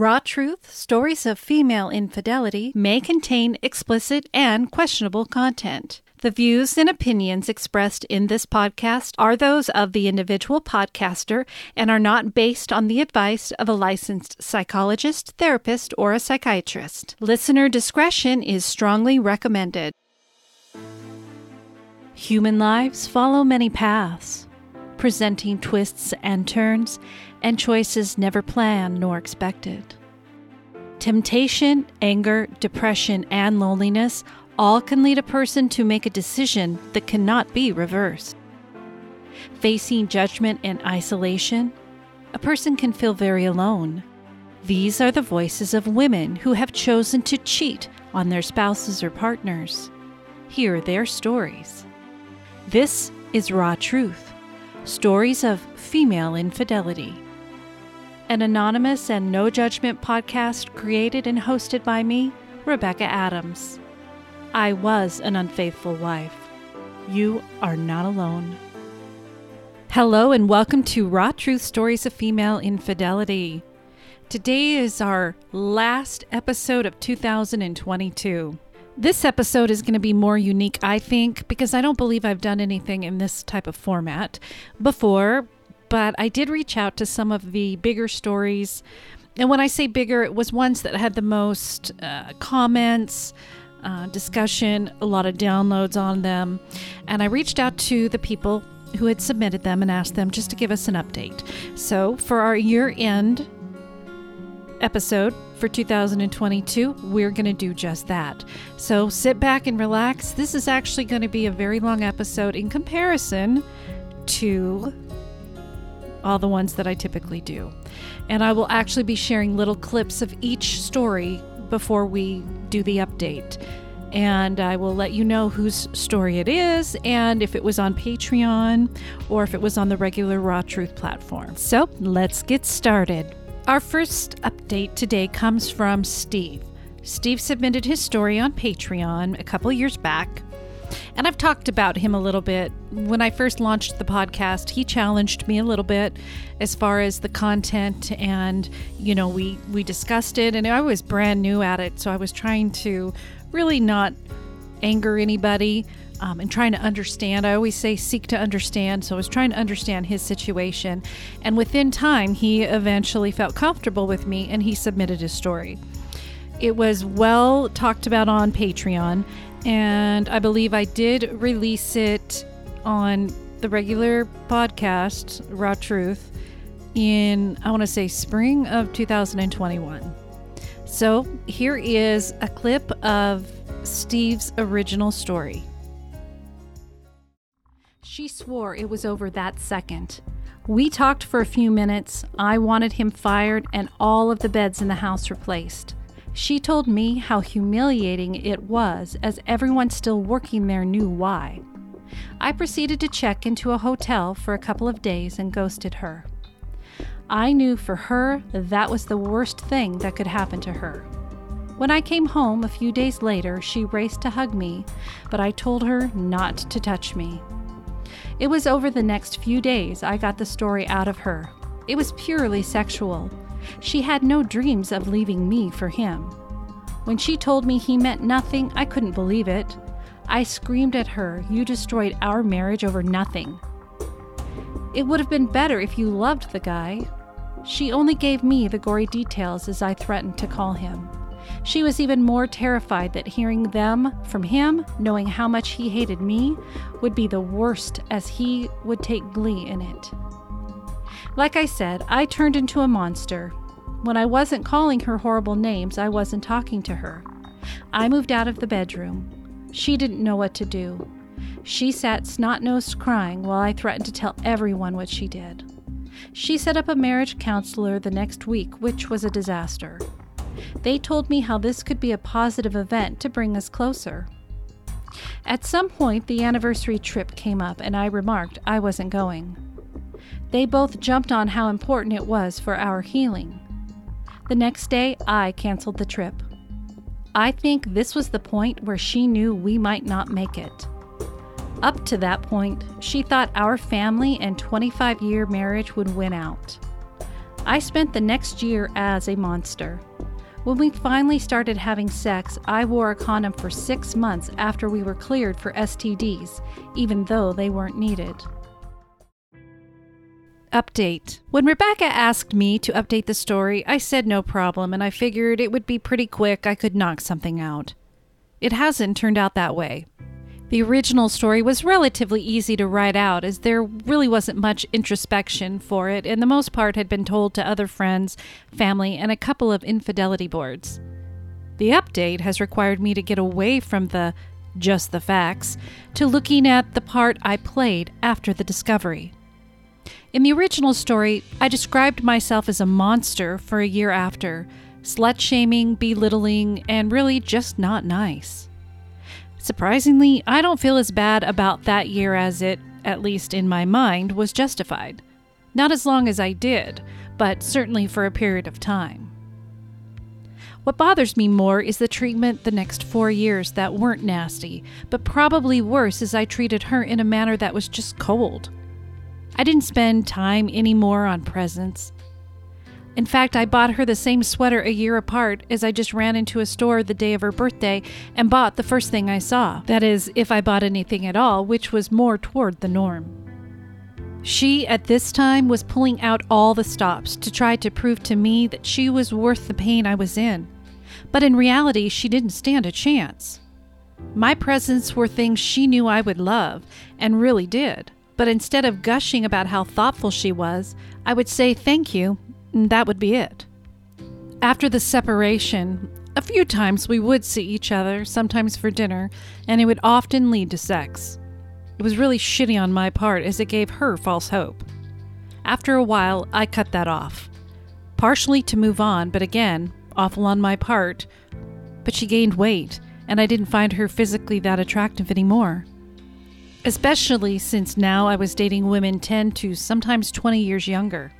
Raw Truth Stories of Female Infidelity may contain explicit and questionable content. The views and opinions expressed in this podcast are those of the individual podcaster and are not based on the advice of a licensed psychologist, therapist, or a psychiatrist. Listener discretion is strongly recommended. Human lives follow many paths, presenting twists and turns and choices never planned nor expected. Temptation, anger, depression, and loneliness all can lead a person to make a decision that cannot be reversed. Facing judgment and isolation, a person can feel very alone. These are the voices of women who have chosen to cheat on their spouses or partners. Hear their stories. This is Raw Truth Stories of Female Infidelity an anonymous and no judgment podcast created and hosted by me, Rebecca Adams. I was an unfaithful wife. You are not alone. Hello, and welcome to Raw Truth Stories of Female Infidelity. Today is our last episode of 2022. This episode is going to be more unique, I think, because I don't believe I've done anything in this type of format before, but I did reach out to some of the bigger stories. And when I say bigger, it was ones that had the most uh, comments, uh, discussion, a lot of downloads on them. And I reached out to the people who had submitted them and asked them just to give us an update. So for our year end episode for 2022, we're going to do just that. So sit back and relax. This is actually going to be a very long episode in comparison to all the ones that I typically do. And I will actually be sharing little clips of each story before we do the update. And I will let you know whose story it is and if it was on Patreon or if it was on the regular Raw Truth platform. So let's get started. Our first update today comes from Steve. Steve submitted his story on Patreon a couple years back. And I've talked about him a little bit. When I first launched the podcast, he challenged me a little bit as far as the content and, you know, we we discussed it and I was brand new at it, so I was trying to really not anger anybody. Um, and trying to understand. I always say seek to understand. So I was trying to understand his situation. And within time, he eventually felt comfortable with me and he submitted his story. It was well talked about on Patreon and I believe I did release it on the regular podcast, Raw Truth, in, I want to say, spring of 2021. So here is a clip of Steve's original story. She swore it was over that second. We talked for a few minutes. I wanted him fired and all of the beds in the house replaced. She told me how humiliating it was as everyone still working there knew why. I proceeded to check into a hotel for a couple of days and ghosted her. I knew for her that was the worst thing that could happen to her. When I came home a few days later, she raced to hug me, but I told her not to touch me. It was over the next few days I got the story out of her. It was purely sexual, she had no dreams of leaving me for him. When she told me he meant nothing, I couldn't believe it. I screamed at her, You destroyed our marriage over nothing. It would have been better if you loved the guy. She only gave me the gory details as I threatened to call him. She was even more terrified that hearing them from him, knowing how much he hated me, would be the worst as he would take glee in it. Like I said, I turned into a monster. When I wasn't calling her horrible names, I wasn't talking to her. I moved out of the bedroom. She didn't know what to do. She sat snot nosed crying while I threatened to tell everyone what she did. She set up a marriage counselor the next week, which was a disaster. They told me how this could be a positive event to bring us closer. At some point, the anniversary trip came up, and I remarked I wasn't going. They both jumped on how important it was for our healing. The next day, I canceled the trip. I think this was the point where she knew we might not make it. Up to that point, she thought our family and 25 year marriage would win out. I spent the next year as a monster. When we finally started having sex, I wore a condom for six months after we were cleared for STDs, even though they weren't needed. Update. When Rebecca asked me to update the story, I said no problem, and I figured it would be pretty quick, I could knock something out. It hasn't turned out that way. The original story was relatively easy to write out, as there really wasn't much introspection for it, and the most part had been told to other friends, family, and a couple of infidelity boards. The update has required me to get away from the just the facts to looking at the part I played after the discovery. In the original story, I described myself as a monster for a year after, slut shaming, belittling, and really just not nice. Surprisingly, I don't feel as bad about that year as it, at least in my mind, was justified. Not as long as I did, but certainly for a period of time. What bothers me more is the treatment the next four years that weren't nasty, but probably worse as I treated her in a manner that was just cold. I didn't spend time anymore on presents. In fact, I bought her the same sweater a year apart as I just ran into a store the day of her birthday and bought the first thing I saw. That is, if I bought anything at all, which was more toward the norm. She, at this time, was pulling out all the stops to try to prove to me that she was worth the pain I was in. But in reality, she didn't stand a chance. My presents were things she knew I would love, and really did. But instead of gushing about how thoughtful she was, I would say thank you and that would be it. After the separation, a few times we would see each other, sometimes for dinner, and it would often lead to sex. It was really shitty on my part as it gave her false hope. After a while, I cut that off. Partially to move on, but again, awful on my part. But she gained weight, and I didn't find her physically that attractive anymore. Especially since now I was dating women 10 to sometimes 20 years younger.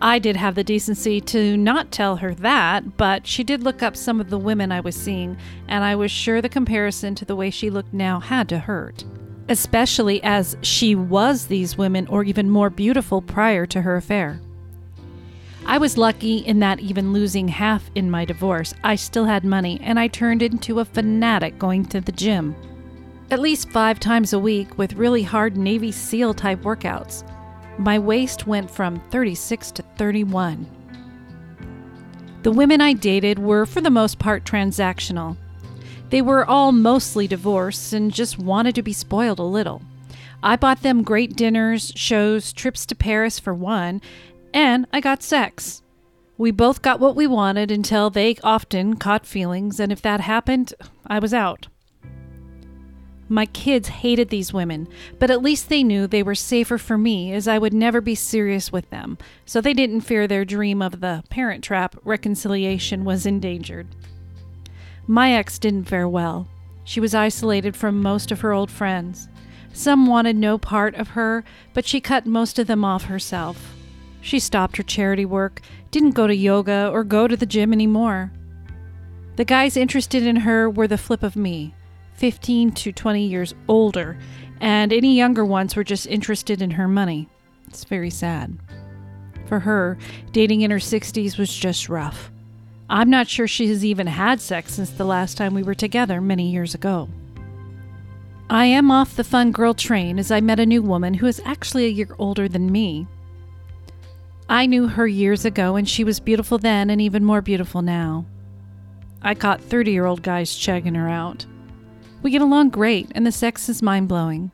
I did have the decency to not tell her that, but she did look up some of the women I was seeing, and I was sure the comparison to the way she looked now had to hurt. Especially as she was these women or even more beautiful prior to her affair. I was lucky in that even losing half in my divorce, I still had money and I turned into a fanatic going to the gym. At least five times a week with really hard Navy SEAL type workouts. My waist went from 36 to 31. The women I dated were, for the most part, transactional. They were all mostly divorced and just wanted to be spoiled a little. I bought them great dinners, shows, trips to Paris for one, and I got sex. We both got what we wanted until they often caught feelings, and if that happened, I was out. My kids hated these women, but at least they knew they were safer for me as I would never be serious with them, so they didn't fear their dream of the parent trap reconciliation was endangered. My ex didn't fare well. She was isolated from most of her old friends. Some wanted no part of her, but she cut most of them off herself. She stopped her charity work, didn't go to yoga or go to the gym anymore. The guys interested in her were the flip of me 15 to 20 years older, and any younger ones were just interested in her money. It's very sad. For her, dating in her 60s was just rough. I'm not sure she has even had sex since the last time we were together many years ago. I am off the fun girl train as I met a new woman who is actually a year older than me. I knew her years ago and she was beautiful then and even more beautiful now. I caught 30 year old guys checking her out. We get along great, and the sex is mind blowing.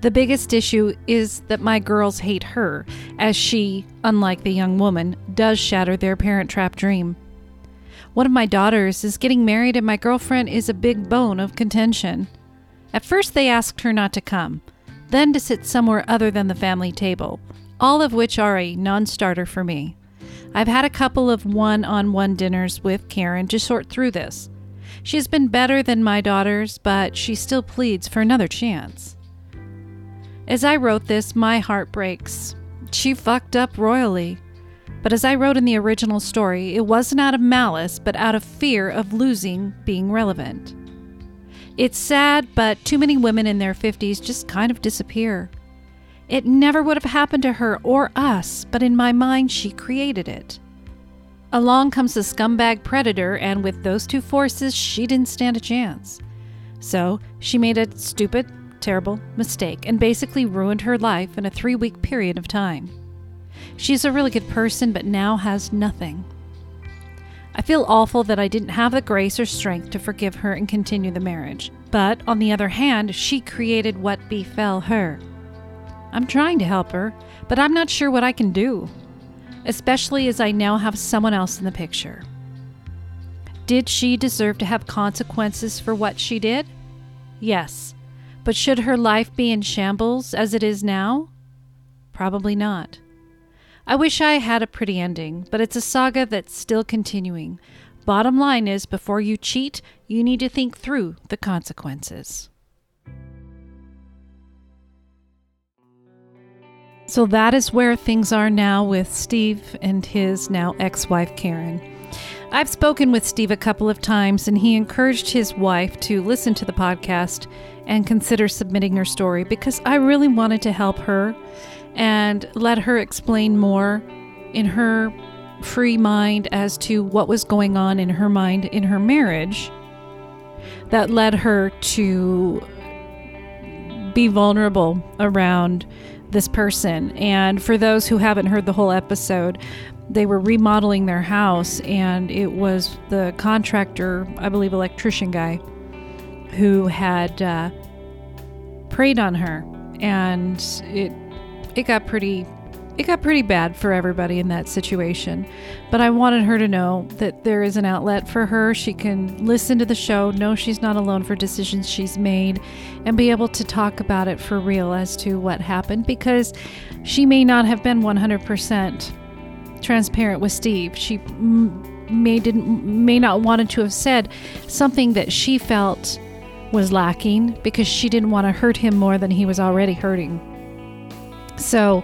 The biggest issue is that my girls hate her, as she, unlike the young woman, does shatter their parent trap dream. One of my daughters is getting married, and my girlfriend is a big bone of contention. At first, they asked her not to come, then to sit somewhere other than the family table, all of which are a non starter for me. I've had a couple of one on one dinners with Karen to sort through this. She has been better than my daughters, but she still pleads for another chance. As I wrote this, my heart breaks. She fucked up royally. But as I wrote in the original story, it wasn't out of malice, but out of fear of losing being relevant. It's sad, but too many women in their 50s just kind of disappear. It never would have happened to her or us, but in my mind, she created it. Along comes the scumbag predator, and with those two forces, she didn't stand a chance. So she made a stupid, terrible mistake and basically ruined her life in a three week period of time. She's a really good person, but now has nothing. I feel awful that I didn't have the grace or strength to forgive her and continue the marriage. But on the other hand, she created what befell her. I'm trying to help her, but I'm not sure what I can do especially as I now have someone else in the picture. Did she deserve to have consequences for what she did? Yes. But should her life be in shambles as it is now? Probably not. I wish I had a pretty ending, but it's a saga that's still continuing. Bottom line is before you cheat, you need to think through the consequences. So that is where things are now with Steve and his now ex wife, Karen. I've spoken with Steve a couple of times, and he encouraged his wife to listen to the podcast and consider submitting her story because I really wanted to help her and let her explain more in her free mind as to what was going on in her mind in her marriage that led her to be vulnerable around this person. And for those who haven't heard the whole episode, they were remodeling their house, and it was the contractor, I believe, electrician guy, who had uh, preyed on her, and it it got pretty it got pretty bad for everybody in that situation. But I wanted her to know that there is an outlet for her. She can listen to the show, know she's not alone for decisions she's made, and be able to talk about it for real as to what happened because she may not have been 100% transparent with Steve. She may didn't may not wanted to have said something that she felt was lacking because she didn't want to hurt him more than he was already hurting. So,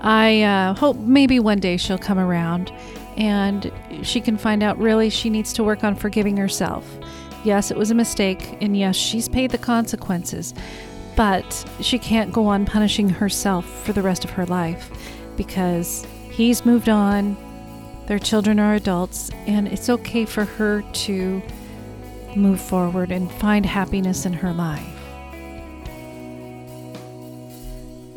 I uh, hope maybe one day she'll come around and she can find out really she needs to work on forgiving herself. Yes, it was a mistake, and yes, she's paid the consequences, but she can't go on punishing herself for the rest of her life because he's moved on, their children are adults, and it's okay for her to move forward and find happiness in her life.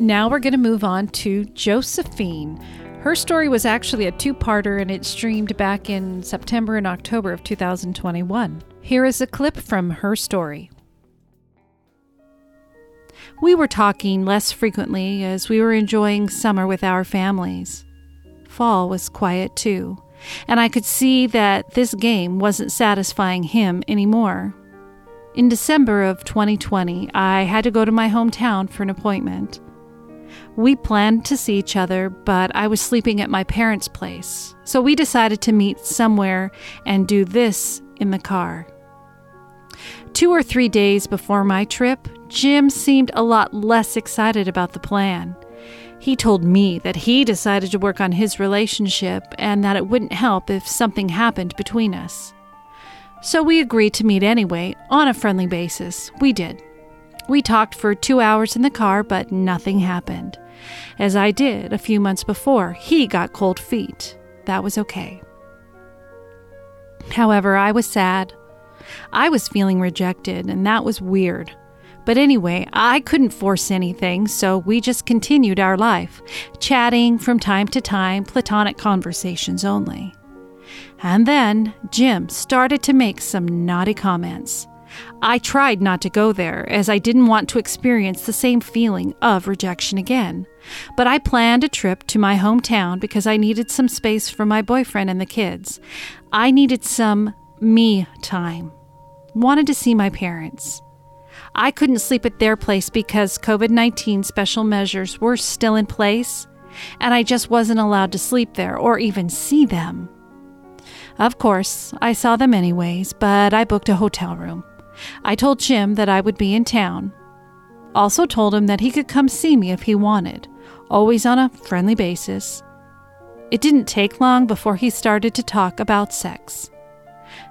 Now we're going to move on to Josephine. Her story was actually a two parter and it streamed back in September and October of 2021. Here is a clip from her story. We were talking less frequently as we were enjoying summer with our families. Fall was quiet too, and I could see that this game wasn't satisfying him anymore. In December of 2020, I had to go to my hometown for an appointment. We planned to see each other, but I was sleeping at my parents' place, so we decided to meet somewhere and do this in the car. Two or three days before my trip, Jim seemed a lot less excited about the plan. He told me that he decided to work on his relationship and that it wouldn't help if something happened between us. So we agreed to meet anyway, on a friendly basis. We did. We talked for two hours in the car, but nothing happened. As I did a few months before, he got cold feet. That was okay. However, I was sad. I was feeling rejected, and that was weird. But anyway, I couldn't force anything, so we just continued our life, chatting from time to time, platonic conversations only. And then Jim started to make some naughty comments. I tried not to go there, as I didn't want to experience the same feeling of rejection again. But I planned a trip to my hometown because I needed some space for my boyfriend and the kids. I needed some me time. Wanted to see my parents. I couldn't sleep at their place because COVID 19 special measures were still in place, and I just wasn't allowed to sleep there or even see them. Of course, I saw them anyways, but I booked a hotel room. I told Jim that I would be in town. Also told him that he could come see me if he wanted, always on a friendly basis. It didn't take long before he started to talk about sex.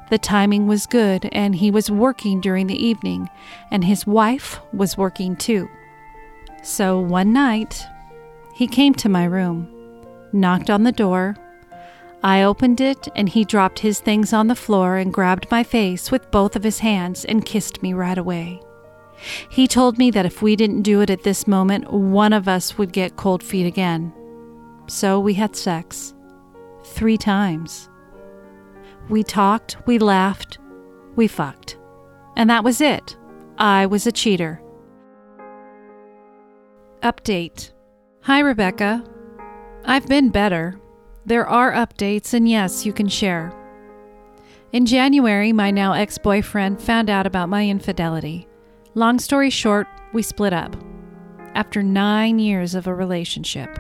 The timing was good, and he was working during the evening, and his wife was working too. So one night, He came to my room, knocked on the door. I opened it, and he dropped his things on the floor and grabbed my face with both of his hands and kissed me right away. He told me that if we didn't do it at this moment, one of us would get cold feet again. So we had sex. Three times. We talked, we laughed, we fucked. And that was it. I was a cheater. Update Hi, Rebecca. I've been better. There are updates, and yes, you can share. In January, my now ex boyfriend found out about my infidelity. Long story short, we split up after nine years of a relationship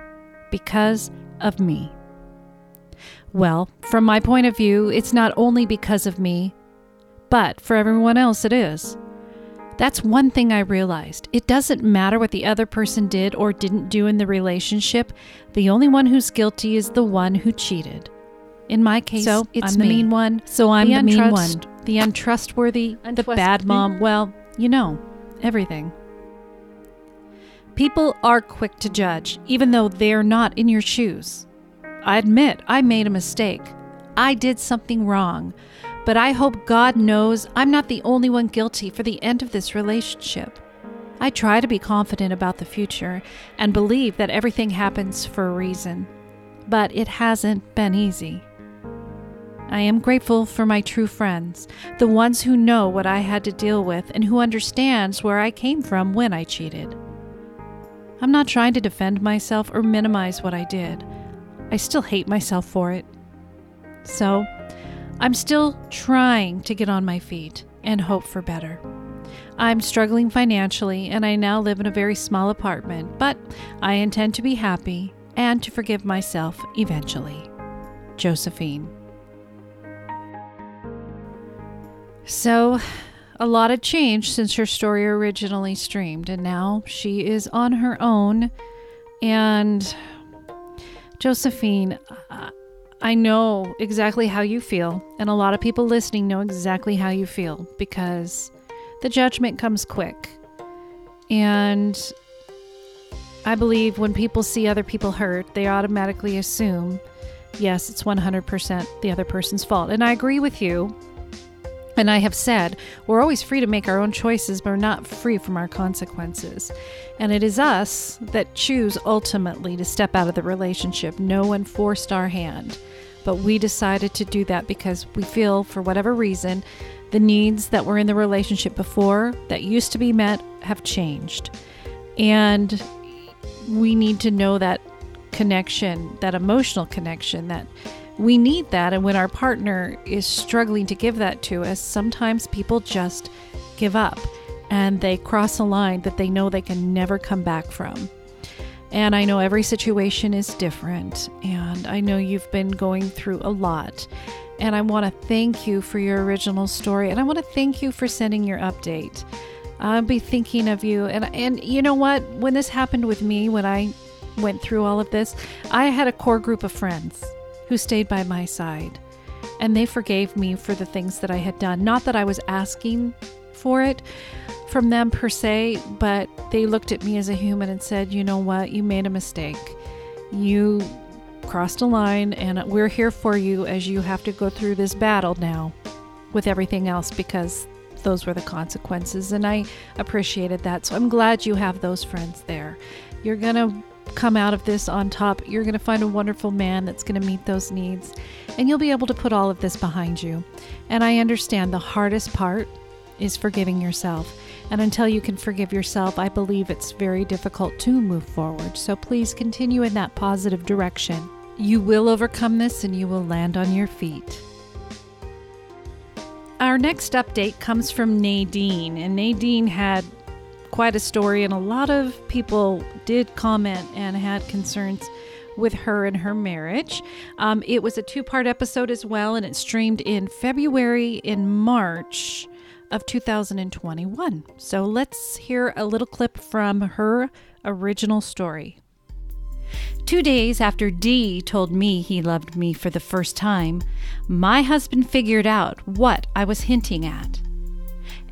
because of me. Well, from my point of view, it's not only because of me, but for everyone else, it is. That's one thing I realized. It doesn't matter what the other person did or didn't do in the relationship. The only one who's guilty is the one who cheated. In my case, so it's I'm the mean one. So I'm the, the mean one. The untrustworthy, the bad mom. Well, you know, everything. People are quick to judge, even though they're not in your shoes. I admit I made a mistake. I did something wrong. But I hope God knows I'm not the only one guilty for the end of this relationship. I try to be confident about the future and believe that everything happens for a reason, but it hasn't been easy. I am grateful for my true friends, the ones who know what I had to deal with and who understands where I came from when I cheated. I'm not trying to defend myself or minimize what I did. I still hate myself for it. So, I'm still trying to get on my feet and hope for better. I'm struggling financially and I now live in a very small apartment, but I intend to be happy and to forgive myself eventually. Josephine. So, a lot had changed since her story originally streamed, and now she is on her own. And Josephine, I know exactly how you feel, and a lot of people listening know exactly how you feel because the judgment comes quick. And I believe when people see other people hurt, they automatically assume, yes, it's 100% the other person's fault. And I agree with you. And I have said, we're always free to make our own choices, but we're not free from our consequences. And it is us that choose ultimately to step out of the relationship. No one forced our hand. But we decided to do that because we feel, for whatever reason, the needs that were in the relationship before that used to be met have changed. And we need to know that connection, that emotional connection, that we need that. And when our partner is struggling to give that to us, sometimes people just give up and they cross a line that they know they can never come back from. And I know every situation is different, and I know you've been going through a lot. And I want to thank you for your original story, and I want to thank you for sending your update. I'll be thinking of you. And, and you know what? When this happened with me, when I went through all of this, I had a core group of friends who stayed by my side. And they forgave me for the things that I had done. Not that I was asking for it, from them per se, but they looked at me as a human and said, you know what, you made a mistake. You crossed a line, and we're here for you as you have to go through this battle now with everything else because those were the consequences. And I appreciated that. So I'm glad you have those friends there. You're going to come out of this on top. You're going to find a wonderful man that's going to meet those needs, and you'll be able to put all of this behind you. And I understand the hardest part is forgiving yourself. And until you can forgive yourself, I believe it's very difficult to move forward. So please continue in that positive direction. You will overcome this and you will land on your feet. Our next update comes from Nadine, and Nadine had quite a story, and a lot of people did comment and had concerns with her and her marriage. Um, it was a two part episode as well, and it streamed in February in March of 2021. So let's hear a little clip from her original story. Two days after Dee told me he loved me for the first time, my husband figured out what I was hinting at.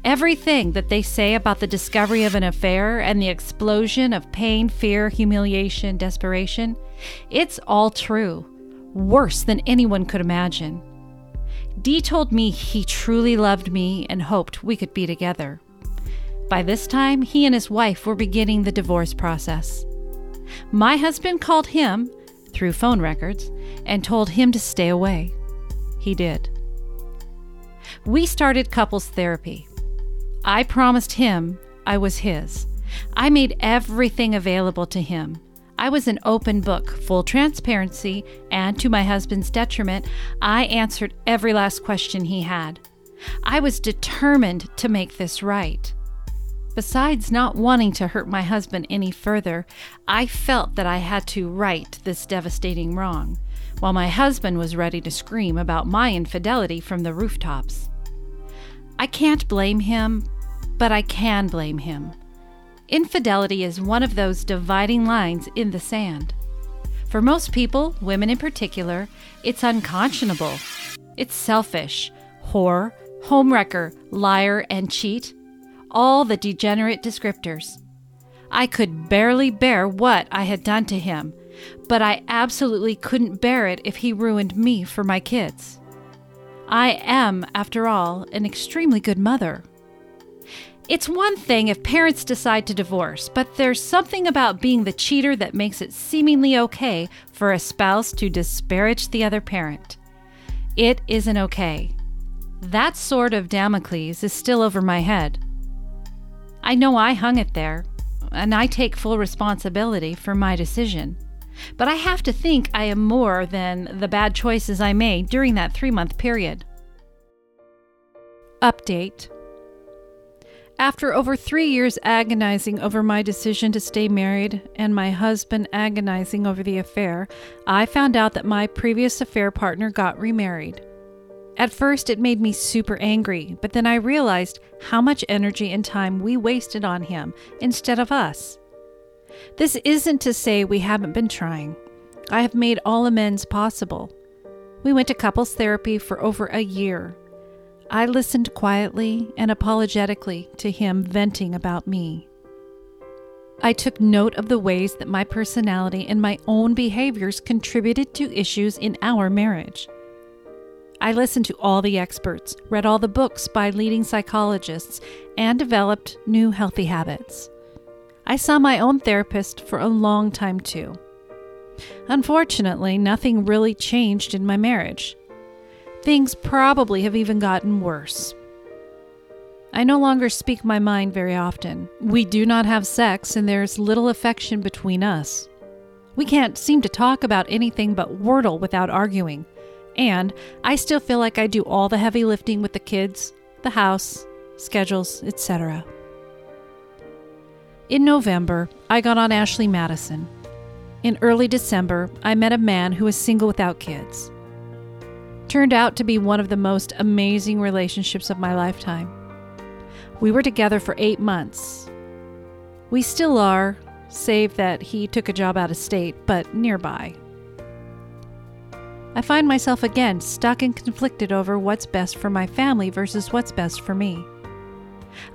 Everything that they say about the discovery of an affair and the explosion of pain, fear, humiliation, desperation, it's all true. Worse than anyone could imagine. Dee told me he truly loved me and hoped we could be together. By this time, he and his wife were beginning the divorce process. My husband called him, through phone records, and told him to stay away. He did. We started couples therapy. I promised him I was his. I made everything available to him. I was an open book, full transparency, and to my husband's detriment, I answered every last question he had. I was determined to make this right. Besides not wanting to hurt my husband any further, I felt that I had to right this devastating wrong, while my husband was ready to scream about my infidelity from the rooftops. I can't blame him, but I can blame him. Infidelity is one of those dividing lines in the sand. For most people, women in particular, it's unconscionable. It's selfish, whore, homewrecker, liar, and cheat all the degenerate descriptors. I could barely bear what I had done to him, but I absolutely couldn't bear it if he ruined me for my kids. I am, after all, an extremely good mother. It's one thing if parents decide to divorce, but there's something about being the cheater that makes it seemingly okay for a spouse to disparage the other parent. It isn't okay. That sword of Damocles is still over my head. I know I hung it there, and I take full responsibility for my decision. But I have to think I am more than the bad choices I made during that three month period. Update After over three years agonizing over my decision to stay married and my husband agonizing over the affair, I found out that my previous affair partner got remarried. At first, it made me super angry, but then I realized how much energy and time we wasted on him instead of us. This isn't to say we haven't been trying. I have made all amends possible. We went to couples therapy for over a year. I listened quietly and apologetically to him venting about me. I took note of the ways that my personality and my own behaviors contributed to issues in our marriage. I listened to all the experts, read all the books by leading psychologists, and developed new healthy habits. I saw my own therapist for a long time too. Unfortunately, nothing really changed in my marriage. Things probably have even gotten worse. I no longer speak my mind very often. We do not have sex, and there's little affection between us. We can't seem to talk about anything but Wordle without arguing. And I still feel like I do all the heavy lifting with the kids, the house, schedules, etc. In November, I got on Ashley Madison. In early December, I met a man who was single without kids. Turned out to be one of the most amazing relationships of my lifetime. We were together for eight months. We still are, save that he took a job out of state, but nearby. I find myself again stuck and conflicted over what's best for my family versus what's best for me.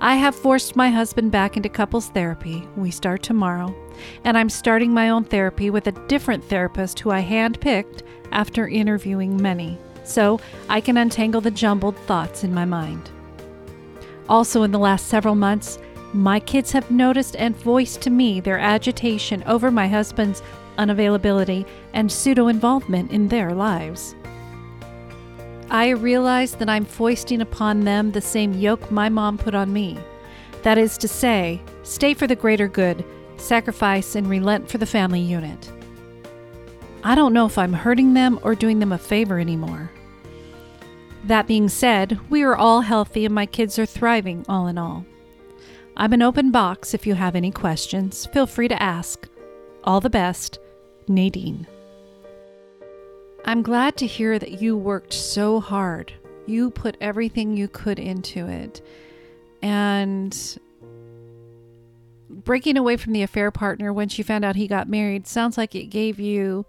I have forced my husband back into couples therapy. We start tomorrow. And I'm starting my own therapy with a different therapist who I handpicked after interviewing many, so I can untangle the jumbled thoughts in my mind. Also, in the last several months, my kids have noticed and voiced to me their agitation over my husband's unavailability, and pseudo involvement in their lives. I realize that I'm foisting upon them the same yoke my mom put on me. That is to say, stay for the greater good, sacrifice, and relent for the family unit. I don't know if I'm hurting them or doing them a favor anymore. That being said, we are all healthy and my kids are thriving all in all. I'm an open box if you have any questions. Feel free to ask. All the best, Nadine. I'm glad to hear that you worked so hard. You put everything you could into it. And breaking away from the affair partner when she found out he got married sounds like it gave you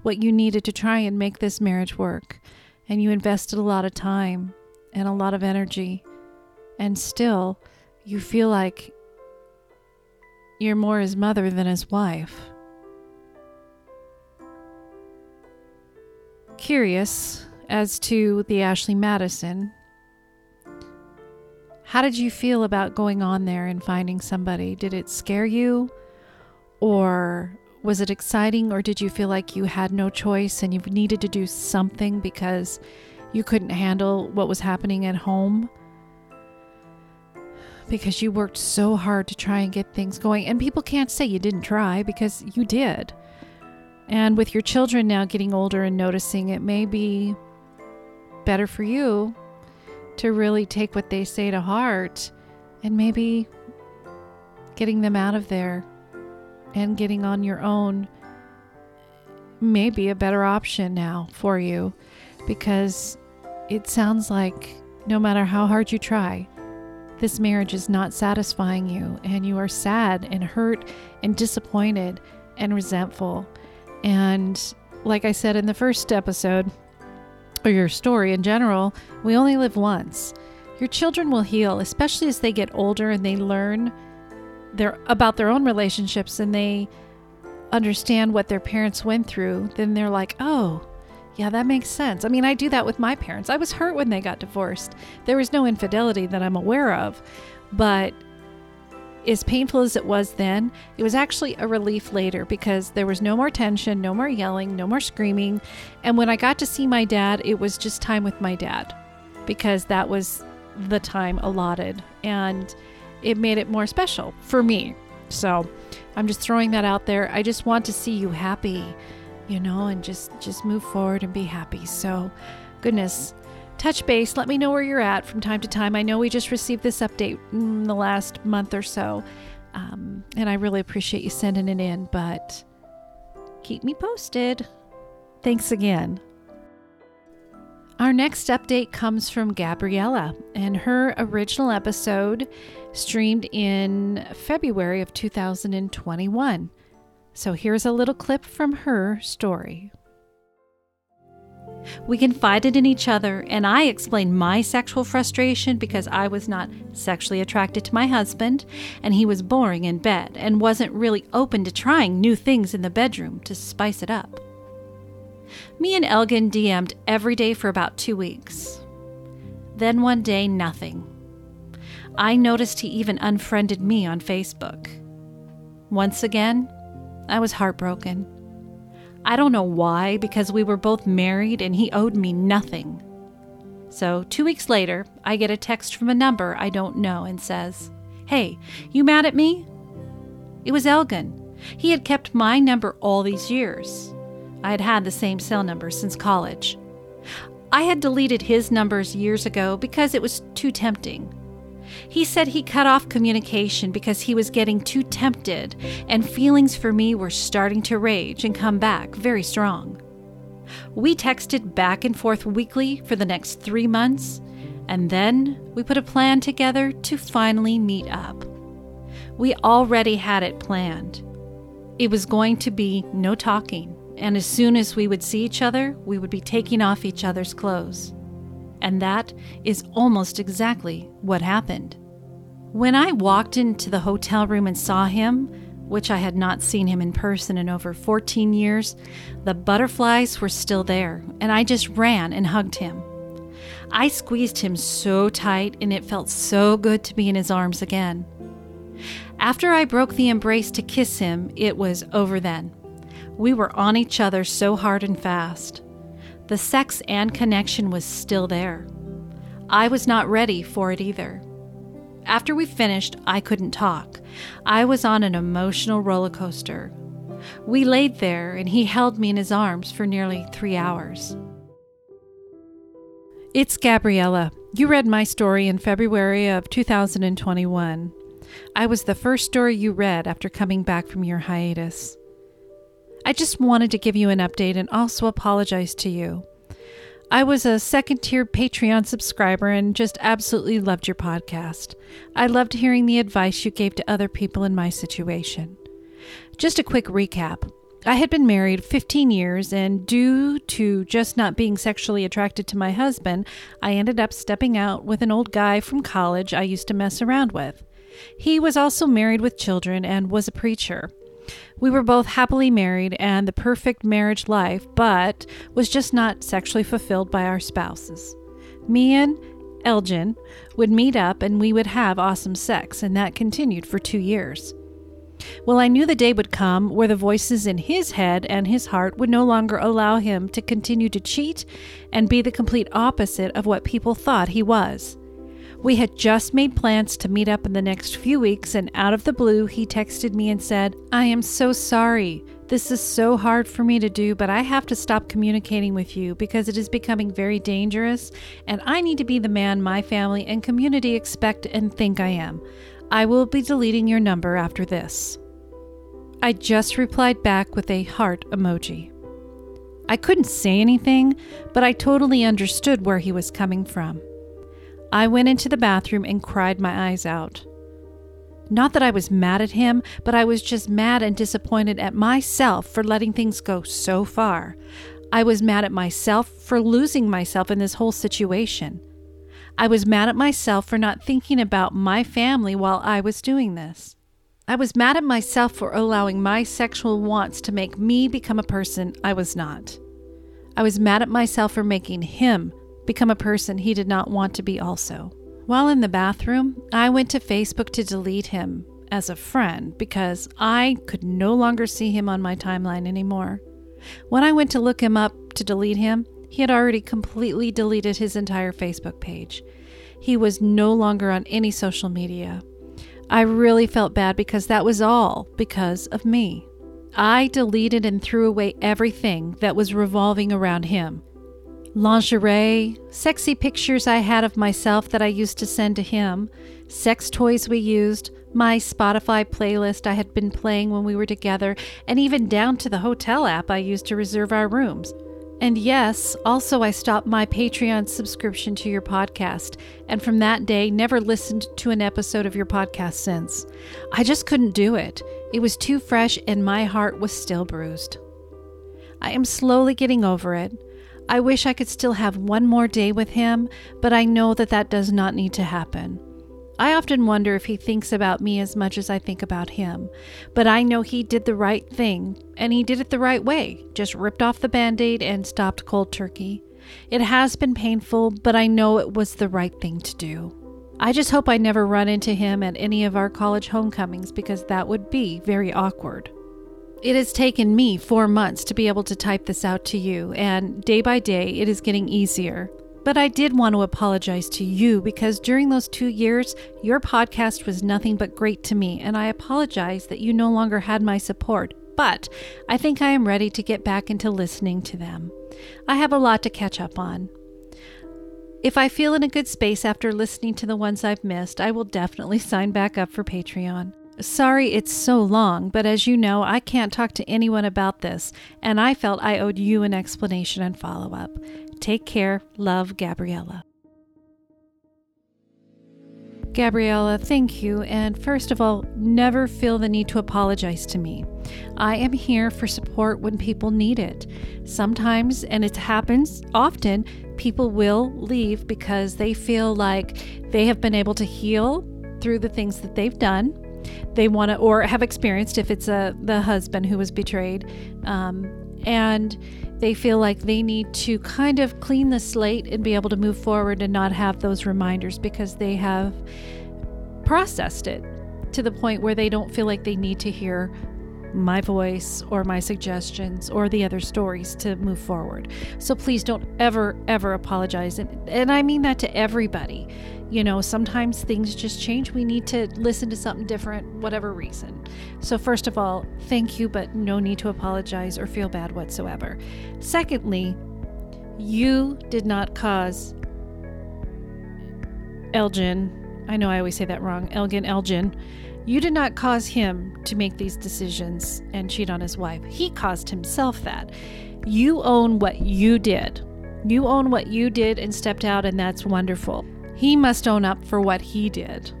what you needed to try and make this marriage work. And you invested a lot of time and a lot of energy and still you feel like you're more his mother than his wife. Curious as to the Ashley Madison, how did you feel about going on there and finding somebody? Did it scare you? Or was it exciting? Or did you feel like you had no choice and you needed to do something because you couldn't handle what was happening at home? Because you worked so hard to try and get things going. And people can't say you didn't try because you did. And with your children now getting older and noticing, it may be better for you to really take what they say to heart and maybe getting them out of there and getting on your own may be a better option now for you because it sounds like no matter how hard you try, this marriage is not satisfying you and you are sad and hurt and disappointed and resentful. And like I said in the first episode, or your story in general, we only live once. Your children will heal, especially as they get older and they learn their about their own relationships and they understand what their parents went through. Then they're like, "Oh, yeah, that makes sense." I mean, I do that with my parents. I was hurt when they got divorced. There was no infidelity that I'm aware of, but as painful as it was then, it was actually a relief later because there was no more tension, no more yelling, no more screaming. And when I got to see my dad, it was just time with my dad because that was the time allotted. And it made it more special for me. So I'm just throwing that out there. I just want to see you happy, you know, and just just move forward and be happy. So goodness, touch base. Let me know where you're at from time to time. I know we just received this update in the last month or so, um, and I really appreciate you sending it in, but keep me posted. Thanks again. Our next update comes from Gabriella, and her original episode streamed in February of 2021. So here's a little clip from her story. We confided in each other, and I explained my sexual frustration because I was not sexually attracted to my husband, and he was boring in bed and wasn't really open to trying new things in the bedroom to spice it up. Me and Elgin DM'd every day for about two weeks. Then one day, nothing. I noticed he even unfriended me on Facebook. Once again, I was heartbroken. I don't know why, because we were both married and he owed me nothing. So, two weeks later, I get a text from a number I don't know and says, Hey, you mad at me? It was Elgin. He had kept my number all these years. I had had the same cell number since college. I had deleted his numbers years ago because it was too tempting. He said he cut off communication because he was getting too tempted, and feelings for me were starting to rage and come back very strong. We texted back and forth weekly for the next three months, and then we put a plan together to finally meet up. We already had it planned. It was going to be no talking, and as soon as we would see each other, we would be taking off each other's clothes. And that is almost exactly what happened. When I walked into the hotel room and saw him, which I had not seen him in person in over 14 years, the butterflies were still there, and I just ran and hugged him. I squeezed him so tight, and it felt so good to be in his arms again. After I broke the embrace to kiss him, it was over then. We were on each other so hard and fast. The sex and connection was still there. I was not ready for it either. After we finished, I couldn't talk. I was on an emotional roller coaster. We laid there, and he held me in his arms for nearly three hours. It's Gabriella. You read my story in February of 2021. I was the first story you read after coming back from your hiatus. I just wanted to give you an update and also apologize to you. I was a second tier Patreon subscriber and just absolutely loved your podcast. I loved hearing the advice you gave to other people in my situation. Just a quick recap I had been married 15 years, and due to just not being sexually attracted to my husband, I ended up stepping out with an old guy from college I used to mess around with. He was also married with children and was a preacher. We were both happily married and the perfect marriage life, but was just not sexually fulfilled by our spouses. Me and Elgin would meet up and we would have awesome sex, and that continued for two years. Well, I knew the day would come where the voices in his head and his heart would no longer allow him to continue to cheat and be the complete opposite of what people thought he was. We had just made plans to meet up in the next few weeks, and out of the blue, he texted me and said, I am so sorry. This is so hard for me to do, but I have to stop communicating with you because it is becoming very dangerous, and I need to be the man my family and community expect and think I am. I will be deleting your number after this. I just replied back with a heart emoji. I couldn't say anything, but I totally understood where he was coming from. I went into the bathroom and cried my eyes out. Not that I was mad at him, but I was just mad and disappointed at myself for letting things go so far. I was mad at myself for losing myself in this whole situation. I was mad at myself for not thinking about my family while I was doing this. I was mad at myself for allowing my sexual wants to make me become a person I was not. I was mad at myself for making him become a person he did not want to be also. While in the bathroom, I went to Facebook to delete him as a friend because I could no longer see him on my timeline anymore. When I went to look him up to delete him, he had already completely deleted his entire Facebook page. He was no longer on any social media. I really felt bad because that was all because of me. I deleted and threw away everything that was revolving around him lingerie, sexy pictures I had of myself that I used to send to him, sex toys we used, my Spotify playlist I had been playing when we were together, and even down to the hotel app I used to reserve our rooms. And yes, also I stopped my Patreon subscription to your podcast, and from that day never listened to an episode of your podcast since. I just couldn't do it. It was too fresh and my heart was still bruised. I am slowly getting over it. I wish I could still have one more day with him, but I know that that does not need to happen. I often wonder if he thinks about me as much as I think about him, but I know he did the right thing, and he did it the right way just ripped off the band aid and stopped cold turkey. It has been painful, but I know it was the right thing to do. I just hope I never run into him at any of our college homecomings because that would be very awkward. It has taken me four months to be able to type this out to you, and day by day it is getting easier. But I did want to apologize to you because during those two years, your podcast was nothing but great to me, and I apologize that you no longer had my support. But I think I am ready to get back into listening to them. I have a lot to catch up on. If I feel in a good space after listening to the ones I've missed, I will definitely sign back up for Patreon. Sorry it's so long, but as you know, I can't talk to anyone about this, and I felt I owed you an explanation and follow up. Take care. Love, Gabriella. Gabriella, thank you. And first of all, never feel the need to apologize to me. I am here for support when people need it. Sometimes, and it happens often, people will leave because they feel like they have been able to heal through the things that they've done they want to or have experienced if it's a the husband who was betrayed um, and they feel like they need to kind of clean the slate and be able to move forward and not have those reminders because they have processed it to the point where they don't feel like they need to hear my voice or my suggestions or the other stories to move forward. So please don't ever, ever apologize. And, and I mean that to everybody. You know, sometimes things just change. We need to listen to something different, whatever reason. So, first of all, thank you, but no need to apologize or feel bad whatsoever. Secondly, you did not cause Elgin, I know I always say that wrong, Elgin Elgin, you did not cause him to make these decisions and cheat on his wife. He caused himself that. You own what you did. You own what you did and stepped out, and that's wonderful. He must own up for what he did.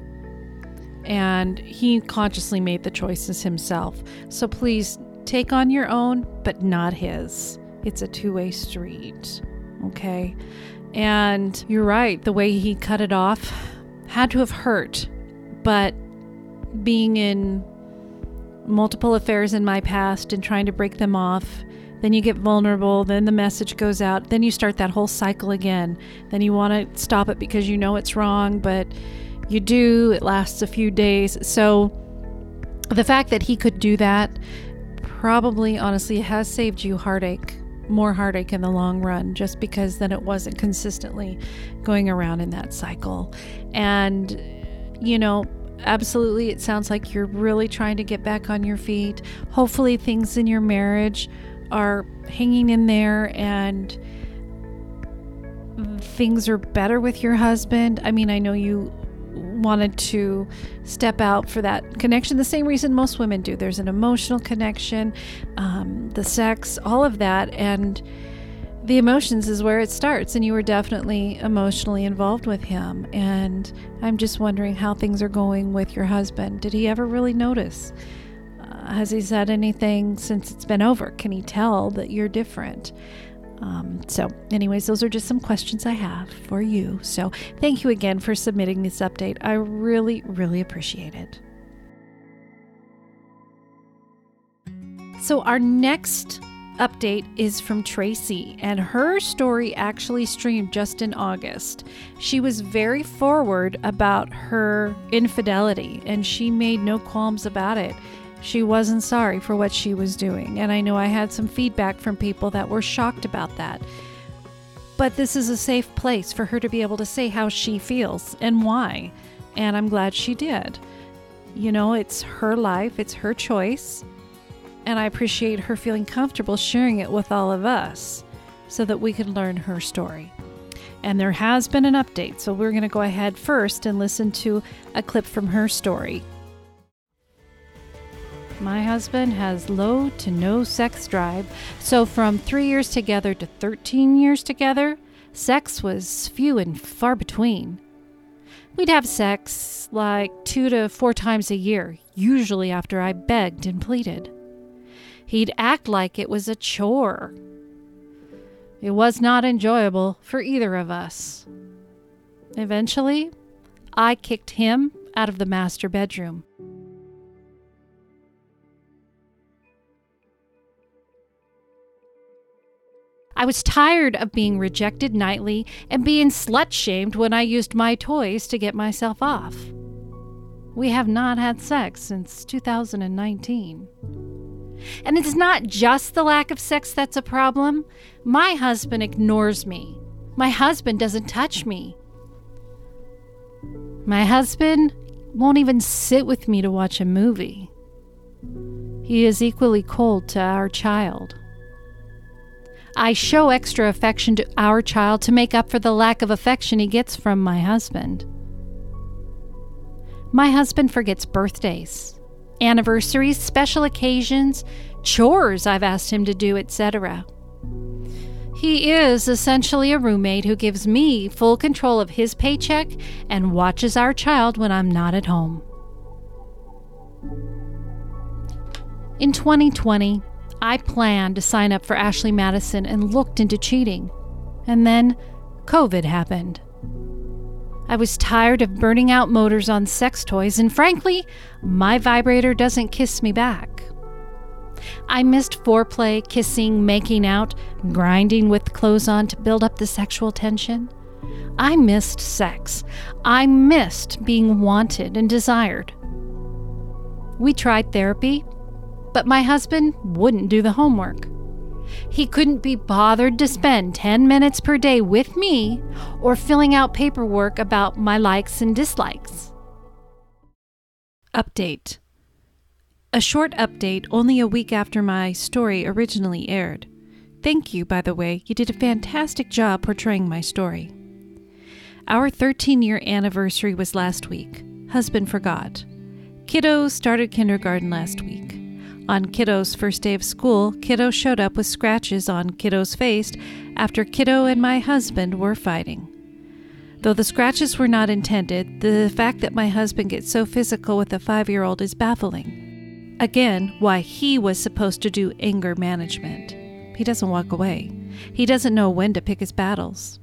And he consciously made the choices himself. So please take on your own, but not his. It's a two way street. Okay. And you're right, the way he cut it off had to have hurt. But being in multiple affairs in my past and trying to break them off, then you get vulnerable, then the message goes out, then you start that whole cycle again. Then you want to stop it because you know it's wrong, but you do, it lasts a few days. So the fact that he could do that probably honestly has saved you heartache more heartache in the long run just because then it wasn't consistently going around in that cycle. And, you know, absolutely, it sounds like you're really trying to get back on your feet. Hopefully, things in your marriage are hanging in there and things are better with your husband. I mean, I know you wanted to step out for that connection the same reason most women do. There's an emotional connection um, the sex all of that and the emotions is where it starts and you were definitely emotionally involved with him. And i'm just wondering how things are going with your husband. Did he ever really notice has he said anything since it's been over can he tell that you're different um, so, anyways, those are just some questions I have for you. So, thank you again for submitting this update. I really, really appreciate it. So, our next update is from Tracy, and her story actually streamed just in August. She was very forward about her infidelity, and she made no qualms about it. She wasn't sorry for what she was doing, and I know I had some feedback from people that were shocked about that. But this is a safe place for her to be able to say how she feels and why, and I'm glad she did. You know, it's her life, it's her choice, and I appreciate her feeling comfortable sharing it with all of us so that we can learn her story. And there has been an update, so we're going to go ahead first and listen to a clip from her story. My husband has low to no sex drive, so from three years together to 13 years together, sex was few and far between. We'd have sex like two to four times a year, usually after I begged and pleaded. He'd act like it was a chore. It was not enjoyable for either of us. Eventually, I kicked him out of the master bedroom. I was tired of being rejected nightly and being slut shamed when I used my toys to get myself off. We have not had sex since 2019. And it's not just the lack of sex that's a problem. My husband ignores me. My husband doesn't touch me. My husband won't even sit with me to watch a movie. He is equally cold to our child. I show extra affection to our child to make up for the lack of affection he gets from my husband. My husband forgets birthdays, anniversaries, special occasions, chores I've asked him to do, etc. He is essentially a roommate who gives me full control of his paycheck and watches our child when I'm not at home. In 2020, I planned to sign up for Ashley Madison and looked into cheating. And then COVID happened. I was tired of burning out motors on sex toys, and frankly, my vibrator doesn't kiss me back. I missed foreplay, kissing, making out, grinding with clothes on to build up the sexual tension. I missed sex. I missed being wanted and desired. We tried therapy, but my husband wouldn't do the homework. He couldn't be bothered to spend 10 minutes per day with me or filling out paperwork about my likes and dislikes. Update A short update only a week after my story originally aired. Thank you, by the way, you did a fantastic job portraying my story. Our 13 year anniversary was last week. Husband forgot. Kiddos started kindergarten last week. On Kiddo's first day of school, Kiddo showed up with scratches on Kiddo's face after Kiddo and my husband were fighting. Though the scratches were not intended, the fact that my husband gets so physical with a five year old is baffling. Again, why he was supposed to do anger management. He doesn't walk away. He doesn't know when to pick his battles.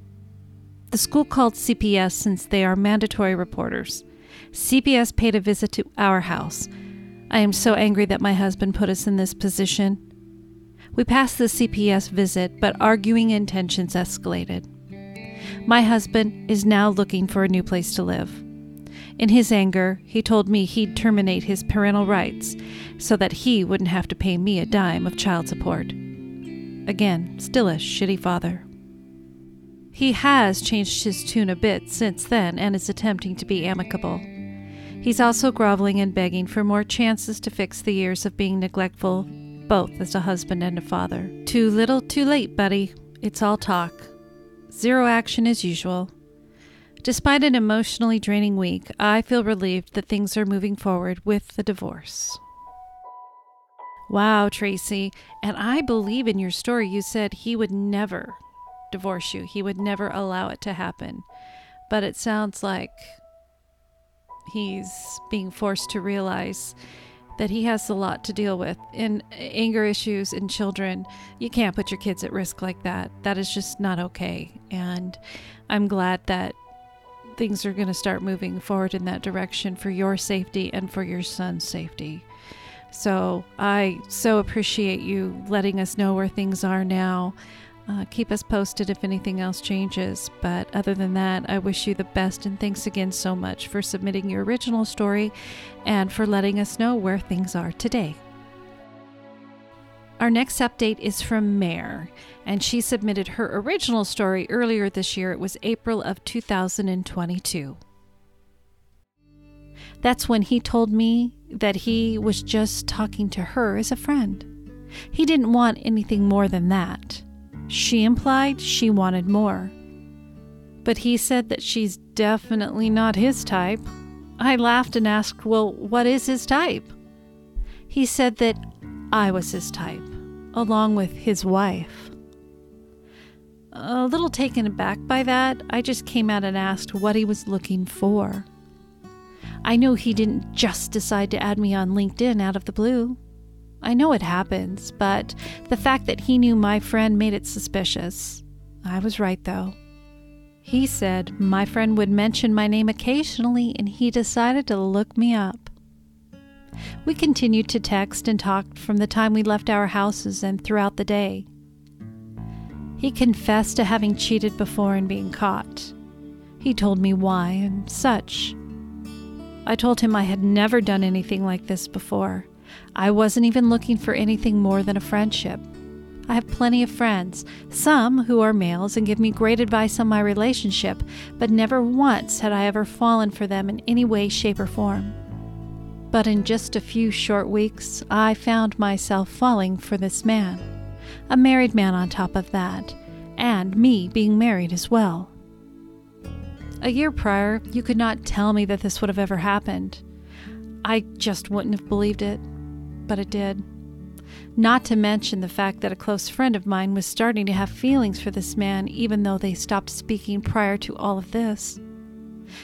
The school called CPS since they are mandatory reporters. CPS paid a visit to our house. I am so angry that my husband put us in this position. We passed the CPS visit, but arguing intentions escalated. My husband is now looking for a new place to live. In his anger, he told me he'd terminate his parental rights so that he wouldn't have to pay me a dime of child support. Again, still a shitty father. He has changed his tune a bit since then and is attempting to be amicable. He's also groveling and begging for more chances to fix the years of being neglectful, both as a husband and a father. Too little, too late, buddy. It's all talk. Zero action as usual. Despite an emotionally draining week, I feel relieved that things are moving forward with the divorce. Wow, Tracy. And I believe in your story you said he would never divorce you, he would never allow it to happen. But it sounds like he's being forced to realize that he has a lot to deal with in anger issues in children. You can't put your kids at risk like that. That is just not okay. And I'm glad that things are going to start moving forward in that direction for your safety and for your son's safety. So I so appreciate you letting us know where things are now. Uh, keep us posted if anything else changes. But other than that, I wish you the best and thanks again so much for submitting your original story and for letting us know where things are today. Our next update is from Mare, and she submitted her original story earlier this year. It was April of 2022. That's when he told me that he was just talking to her as a friend. He didn't want anything more than that. She implied she wanted more. But he said that she's definitely not his type. I laughed and asked, Well, what is his type? He said that I was his type, along with his wife. A little taken aback by that, I just came out and asked what he was looking for. I know he didn't just decide to add me on LinkedIn out of the blue. I know it happens, but the fact that he knew my friend made it suspicious. I was right, though. He said my friend would mention my name occasionally, and he decided to look me up. We continued to text and talk from the time we left our houses and throughout the day. He confessed to having cheated before and being caught. He told me why and such. I told him I had never done anything like this before. I wasn't even looking for anything more than a friendship. I have plenty of friends, some who are males and give me great advice on my relationship, but never once had I ever fallen for them in any way, shape, or form. But in just a few short weeks, I found myself falling for this man. A married man on top of that, and me being married as well. A year prior, you could not tell me that this would have ever happened. I just wouldn't have believed it, but it did. Not to mention the fact that a close friend of mine was starting to have feelings for this man, even though they stopped speaking prior to all of this.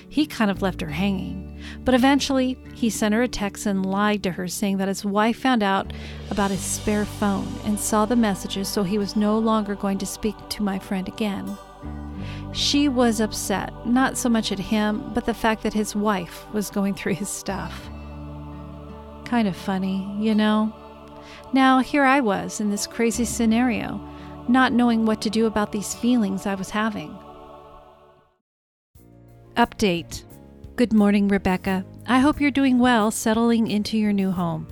He kind of left her hanging, but eventually he sent her a text and lied to her, saying that his wife found out about his spare phone and saw the messages, so he was no longer going to speak to my friend again. She was upset, not so much at him, but the fact that his wife was going through his stuff. Kind of funny, you know? Now, here I was in this crazy scenario, not knowing what to do about these feelings I was having. Update Good morning, Rebecca. I hope you're doing well settling into your new home.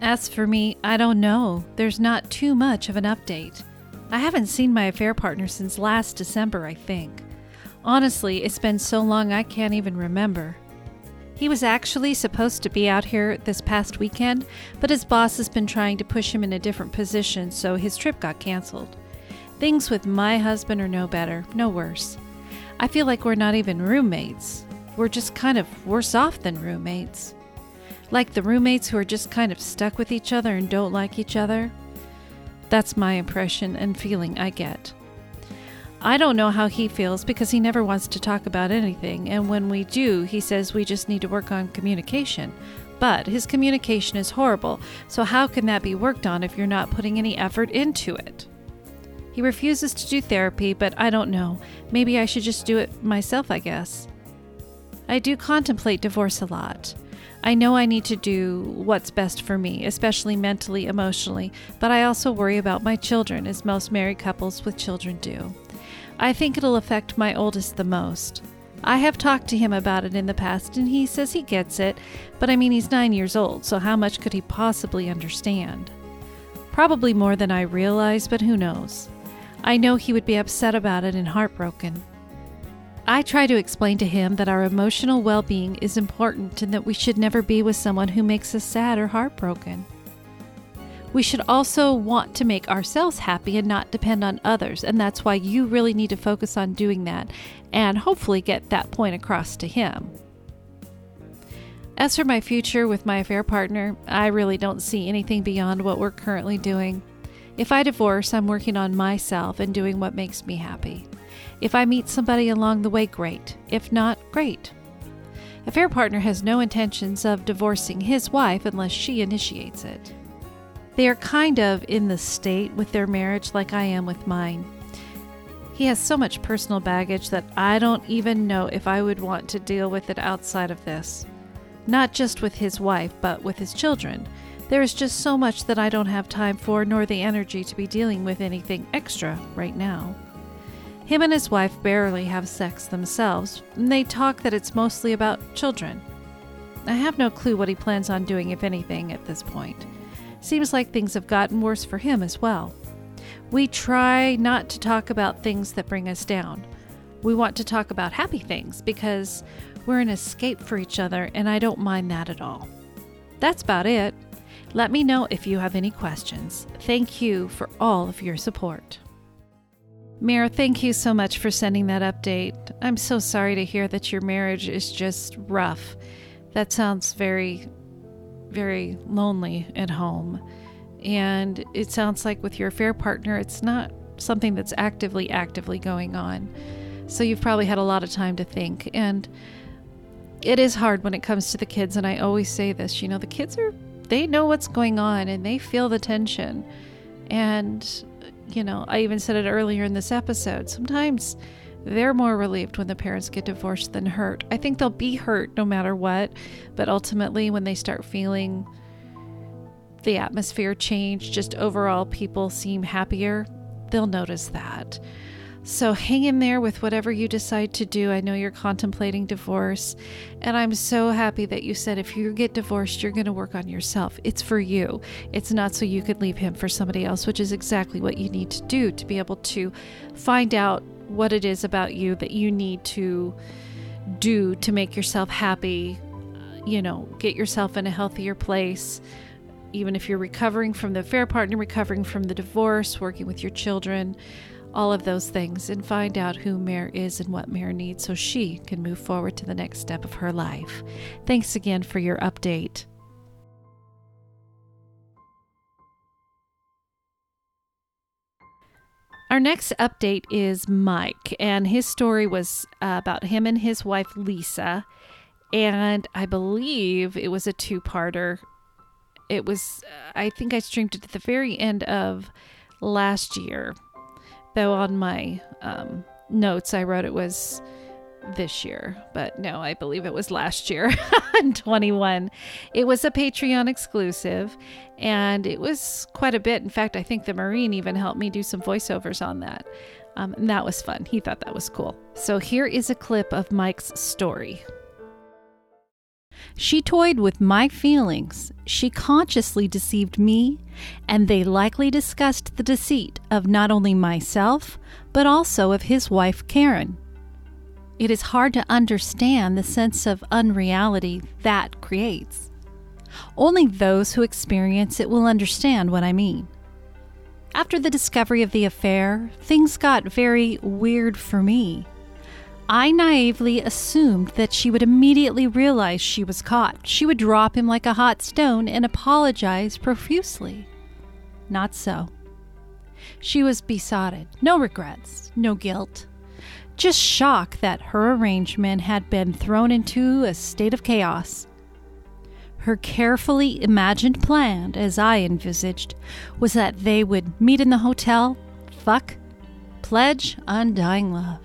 As for me, I don't know. There's not too much of an update. I haven't seen my affair partner since last December, I think. Honestly, it's been so long I can't even remember. He was actually supposed to be out here this past weekend, but his boss has been trying to push him in a different position, so his trip got canceled. Things with my husband are no better, no worse. I feel like we're not even roommates. We're just kind of worse off than roommates. Like the roommates who are just kind of stuck with each other and don't like each other. That's my impression and feeling I get. I don't know how he feels because he never wants to talk about anything, and when we do, he says we just need to work on communication. But his communication is horrible, so how can that be worked on if you're not putting any effort into it? He refuses to do therapy, but I don't know. Maybe I should just do it myself, I guess. I do contemplate divorce a lot. I know I need to do what's best for me, especially mentally, emotionally, but I also worry about my children, as most married couples with children do. I think it'll affect my oldest the most. I have talked to him about it in the past, and he says he gets it, but I mean, he's nine years old, so how much could he possibly understand? Probably more than I realize, but who knows? I know he would be upset about it and heartbroken. I try to explain to him that our emotional well being is important and that we should never be with someone who makes us sad or heartbroken. We should also want to make ourselves happy and not depend on others, and that's why you really need to focus on doing that and hopefully get that point across to him. As for my future with my affair partner, I really don't see anything beyond what we're currently doing. If I divorce, I'm working on myself and doing what makes me happy. If I meet somebody along the way, great. If not, great. Affair partner has no intentions of divorcing his wife unless she initiates it. They are kind of in the state with their marriage like I am with mine. He has so much personal baggage that I don't even know if I would want to deal with it outside of this. Not just with his wife, but with his children. There is just so much that I don't have time for, nor the energy to be dealing with anything extra right now. Him and his wife barely have sex themselves, and they talk that it's mostly about children. I have no clue what he plans on doing, if anything, at this point. Seems like things have gotten worse for him as well. We try not to talk about things that bring us down. We want to talk about happy things because we're an escape for each other, and I don't mind that at all. That's about it. Let me know if you have any questions. Thank you for all of your support. Mir, thank you so much for sending that update. I'm so sorry to hear that your marriage is just rough. That sounds very very lonely at home. And it sounds like with your affair partner, it's not something that's actively, actively going on. So you've probably had a lot of time to think. And it is hard when it comes to the kids. And I always say this you know, the kids are, they know what's going on and they feel the tension. And, you know, I even said it earlier in this episode. Sometimes they're more relieved when the parents get divorced than hurt. I think they'll be hurt no matter what, but ultimately, when they start feeling the atmosphere change, just overall people seem happier, they'll notice that. So hang in there with whatever you decide to do. I know you're contemplating divorce, and I'm so happy that you said if you get divorced, you're going to work on yourself. It's for you. It's not so you could leave him for somebody else, which is exactly what you need to do to be able to find out what it is about you that you need to do to make yourself happy, uh, you know, get yourself in a healthier place. Even if you're recovering from the affair partner, recovering from the divorce, working with your children, all of those things, and find out who Mare is and what Mare needs so she can move forward to the next step of her life. Thanks again for your update. Our next update is Mike, and his story was uh, about him and his wife Lisa. And I believe it was a two parter. It was, I think I streamed it at the very end of last year. Though on my um, notes, I wrote it was this year, but no, I believe it was last year in 21. It was a Patreon exclusive and it was quite a bit. In fact, I think the Marine even helped me do some voiceovers on that. Um, and that was fun. He thought that was cool. So here is a clip of Mike's story. She toyed with my feelings. She consciously deceived me, and they likely discussed the deceit of not only myself, but also of his wife, Karen. It is hard to understand the sense of unreality that creates. Only those who experience it will understand what I mean. After the discovery of the affair, things got very weird for me. I naively assumed that she would immediately realize she was caught. She would drop him like a hot stone and apologize profusely. Not so. She was besotted, no regrets, no guilt, just shock that her arrangement had been thrown into a state of chaos. Her carefully imagined plan, as I envisaged, was that they would meet in the hotel, fuck, pledge undying love.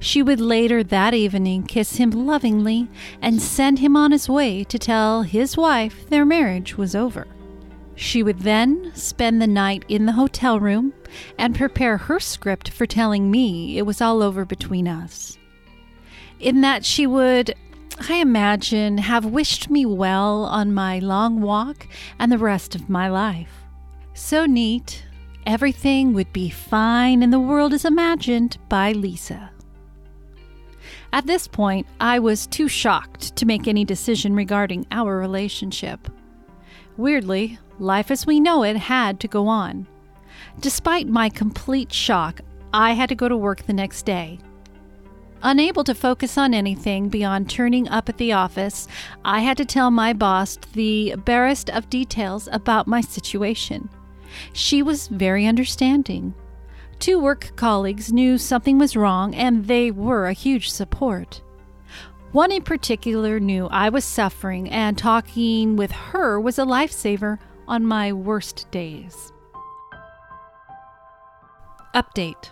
She would later that evening kiss him lovingly and send him on his way to tell his wife their marriage was over. She would then spend the night in the hotel room and prepare her script for telling me it was all over between us. In that she would, I imagine, have wished me well on my long walk and the rest of my life. So neat, everything would be fine in the world as imagined by Lisa. At this point, I was too shocked to make any decision regarding our relationship. Weirdly, life as we know it had to go on. Despite my complete shock, I had to go to work the next day. Unable to focus on anything beyond turning up at the office, I had to tell my boss the barest of details about my situation. She was very understanding. Two work colleagues knew something was wrong, and they were a huge support. One in particular knew I was suffering, and talking with her was a lifesaver on my worst days. Update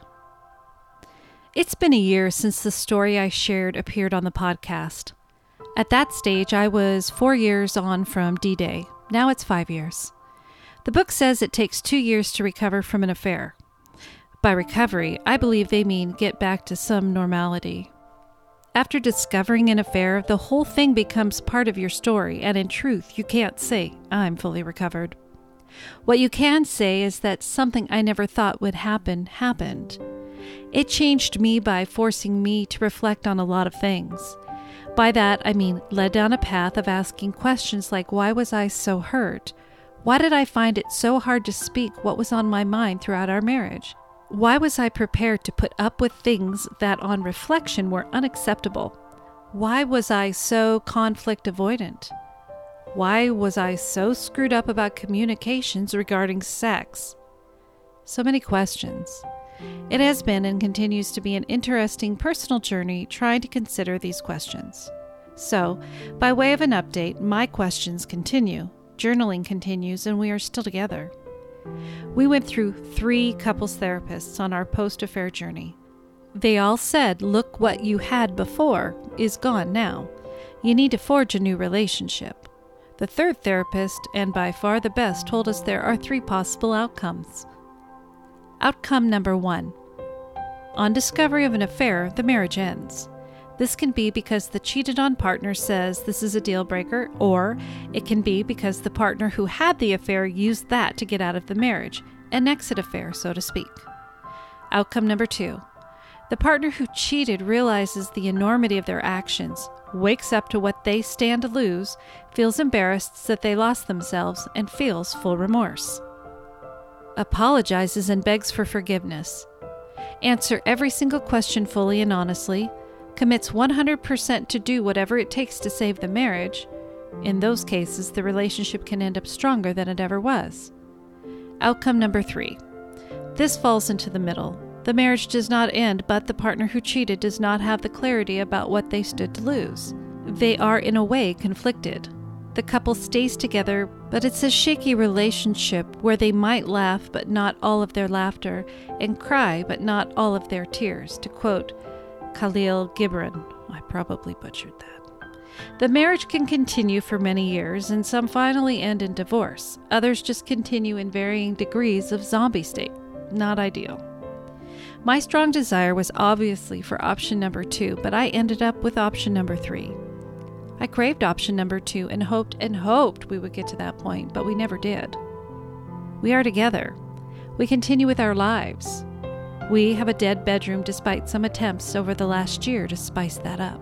It's been a year since the story I shared appeared on the podcast. At that stage, I was four years on from D Day. Now it's five years. The book says it takes two years to recover from an affair. By recovery, I believe they mean get back to some normality. After discovering an affair, the whole thing becomes part of your story, and in truth, you can't say, I'm fully recovered. What you can say is that something I never thought would happen happened. It changed me by forcing me to reflect on a lot of things. By that, I mean led down a path of asking questions like why was I so hurt? Why did I find it so hard to speak what was on my mind throughout our marriage? Why was I prepared to put up with things that, on reflection, were unacceptable? Why was I so conflict avoidant? Why was I so screwed up about communications regarding sex? So many questions. It has been and continues to be an interesting personal journey trying to consider these questions. So, by way of an update, my questions continue, journaling continues, and we are still together. We went through three couples therapists on our post affair journey. They all said, Look, what you had before is gone now. You need to forge a new relationship. The third therapist, and by far the best, told us there are three possible outcomes. Outcome number one On discovery of an affair, the marriage ends. This can be because the cheated on partner says this is a deal breaker, or it can be because the partner who had the affair used that to get out of the marriage, an exit affair, so to speak. Outcome number two the partner who cheated realizes the enormity of their actions, wakes up to what they stand to lose, feels embarrassed that they lost themselves, and feels full remorse. Apologizes and begs for forgiveness. Answer every single question fully and honestly commits 100% to do whatever it takes to save the marriage, in those cases, the relationship can end up stronger than it ever was. Outcome number three. This falls into the middle. The marriage does not end, but the partner who cheated does not have the clarity about what they stood to lose. They are, in a way, conflicted. The couple stays together, but it's a shaky relationship where they might laugh, but not all of their laughter, and cry, but not all of their tears, to quote Khalil Gibran. I probably butchered that. The marriage can continue for many years, and some finally end in divorce. Others just continue in varying degrees of zombie state. Not ideal. My strong desire was obviously for option number two, but I ended up with option number three. I craved option number two and hoped and hoped we would get to that point, but we never did. We are together. We continue with our lives. We have a dead bedroom despite some attempts over the last year to spice that up.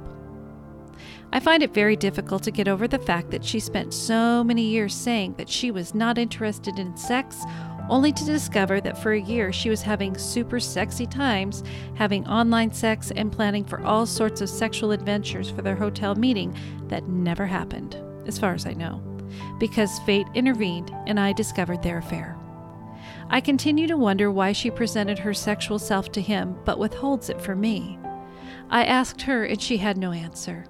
I find it very difficult to get over the fact that she spent so many years saying that she was not interested in sex, only to discover that for a year she was having super sexy times, having online sex, and planning for all sorts of sexual adventures for their hotel meeting that never happened, as far as I know, because fate intervened and I discovered their affair. I continue to wonder why she presented her sexual self to him but withholds it from me. I asked her and she had no answer.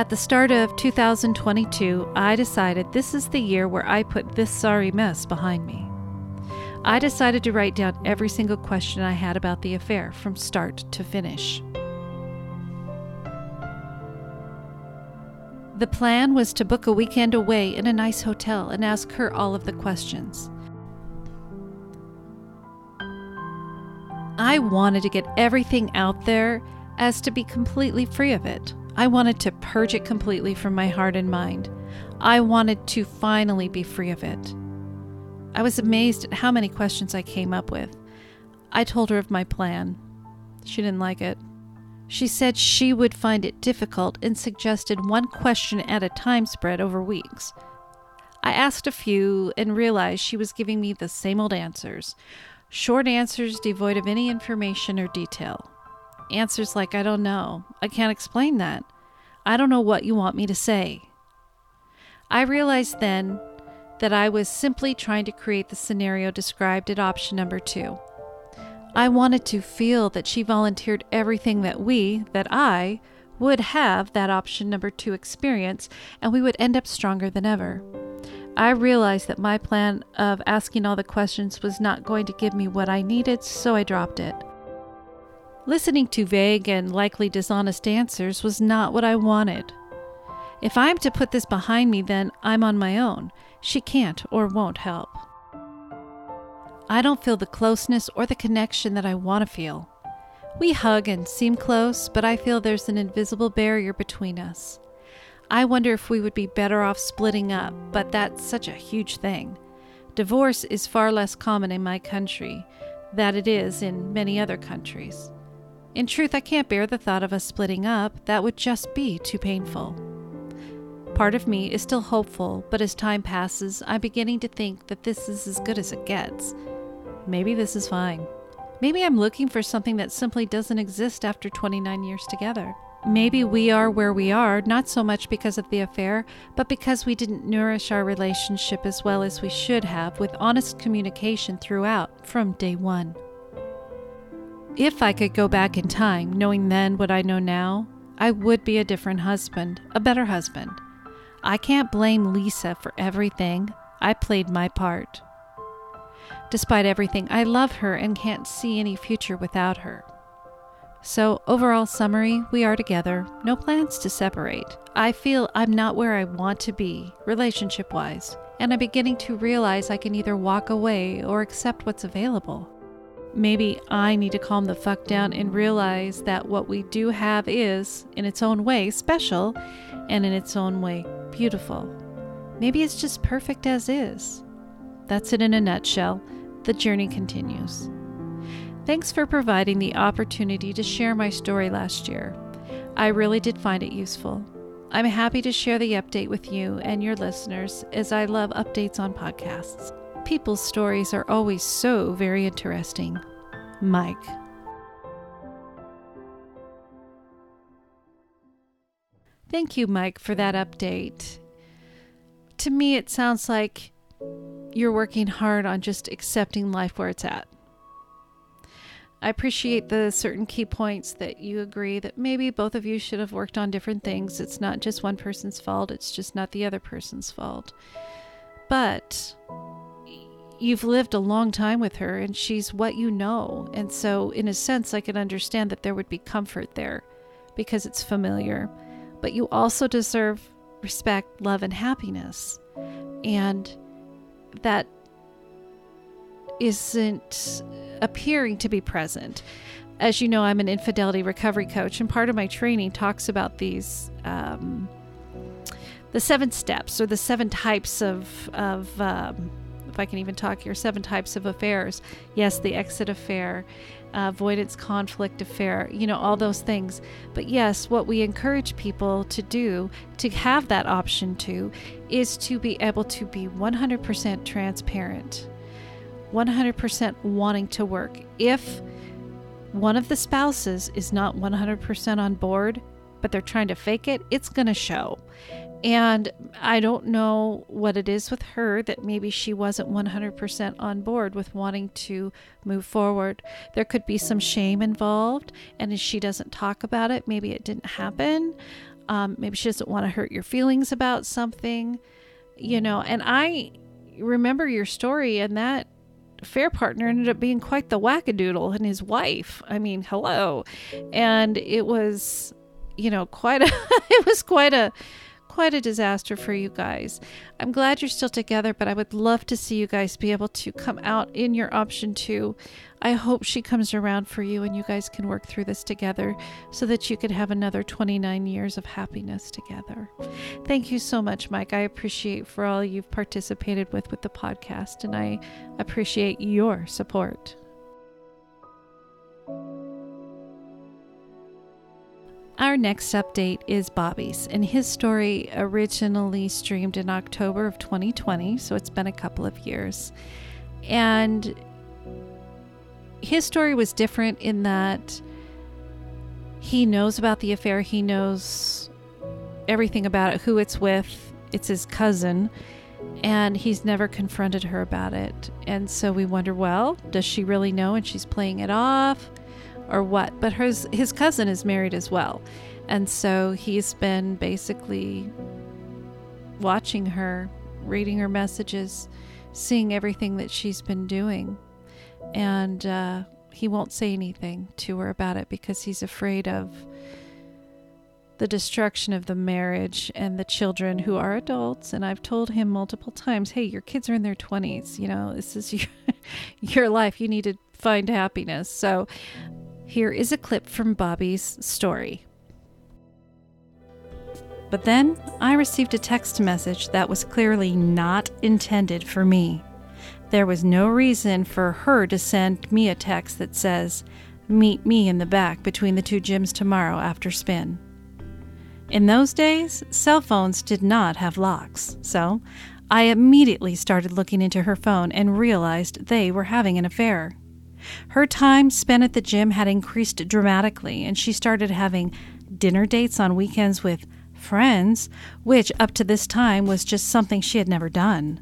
At the start of 2022, I decided this is the year where I put this sorry mess behind me. I decided to write down every single question I had about the affair from start to finish. The plan was to book a weekend away in a nice hotel and ask her all of the questions. I wanted to get everything out there as to be completely free of it. I wanted to purge it completely from my heart and mind. I wanted to finally be free of it. I was amazed at how many questions I came up with. I told her of my plan. She didn't like it. She said she would find it difficult and suggested one question at a time spread over weeks. I asked a few and realized she was giving me the same old answers short answers devoid of any information or detail. Answers like, I don't know, I can't explain that, I don't know what you want me to say. I realized then that I was simply trying to create the scenario described at option number two. I wanted to feel that she volunteered everything that we, that I, would have that option number two experience, and we would end up stronger than ever. I realized that my plan of asking all the questions was not going to give me what I needed, so I dropped it. Listening to vague and likely dishonest answers was not what I wanted. If I'm to put this behind me, then I'm on my own. She can't or won't help. I don't feel the closeness or the connection that I want to feel. We hug and seem close, but I feel there's an invisible barrier between us. I wonder if we would be better off splitting up, but that's such a huge thing. Divorce is far less common in my country than it is in many other countries. In truth, I can't bear the thought of us splitting up. That would just be too painful. Part of me is still hopeful, but as time passes, I'm beginning to think that this is as good as it gets. Maybe this is fine. Maybe I'm looking for something that simply doesn't exist after 29 years together. Maybe we are where we are, not so much because of the affair, but because we didn't nourish our relationship as well as we should have with honest communication throughout from day one. If I could go back in time, knowing then what I know now, I would be a different husband, a better husband. I can't blame Lisa for everything. I played my part. Despite everything, I love her and can't see any future without her. So, overall summary we are together, no plans to separate. I feel I'm not where I want to be, relationship wise, and I'm beginning to realize I can either walk away or accept what's available. Maybe I need to calm the fuck down and realize that what we do have is, in its own way, special and in its own way, beautiful. Maybe it's just perfect as is. That's it in a nutshell the journey continues. Thanks for providing the opportunity to share my story last year. I really did find it useful. I'm happy to share the update with you and your listeners as I love updates on podcasts. People's stories are always so very interesting. Mike. Thank you, Mike, for that update. To me, it sounds like you're working hard on just accepting life where it's at. I appreciate the certain key points that you agree that maybe both of you should have worked on different things. It's not just one person's fault, it's just not the other person's fault. But you've lived a long time with her and she's what you know. And so, in a sense, I can understand that there would be comfort there because it's familiar. But you also deserve respect, love, and happiness. And that isn't appearing to be present. As you know, I'm an infidelity recovery coach, and part of my training talks about these um, the seven steps or the seven types of of um, if I can even talk here, seven types of affairs. Yes, the exit affair, uh, avoidance conflict affair, you know, all those things. But yes, what we encourage people to do to have that option to is to be able to be 100% transparent, 100% wanting to work. If one of the spouses is not 100% on board, but they're trying to fake it, it's going to show. And I don't know what it is with her that maybe she wasn't 100% on board with wanting to move forward. There could be some shame involved, and if she doesn't talk about it, maybe it didn't happen. Um, maybe she doesn't want to hurt your feelings about something, you know. And I remember your story, and that fair partner ended up being quite the wackadoodle and his wife. I mean, hello. And it was, you know, quite a it was quite a quite a disaster for you guys. I'm glad you're still together, but I would love to see you guys be able to come out in your option two. I hope she comes around for you and you guys can work through this together so that you could have another 29 years of happiness together. Thank you so much, Mike. I appreciate for all you've participated with with the podcast and I appreciate your support. Our next update is Bobby's, and his story originally streamed in October of 2020, so it's been a couple of years. And his story was different in that he knows about the affair, he knows everything about it, who it's with, it's his cousin, and he's never confronted her about it. And so we wonder well, does she really know and she's playing it off? Or what. But his his cousin is married as well, and so he's been basically watching her, reading her messages, seeing everything that she's been doing, and uh, he won't say anything to her about it because he's afraid of the destruction of the marriage and the children who are adults and I've told him multiple times, "Hey, your kids are in their 20s, you know, this is your your life. You need to find happiness." So here is a clip from Bobby's story. But then I received a text message that was clearly not intended for me. There was no reason for her to send me a text that says, Meet me in the back between the two gyms tomorrow after spin. In those days, cell phones did not have locks, so I immediately started looking into her phone and realized they were having an affair. Her time spent at the gym had increased dramatically, and she started having dinner dates on weekends with friends, which up to this time was just something she had never done.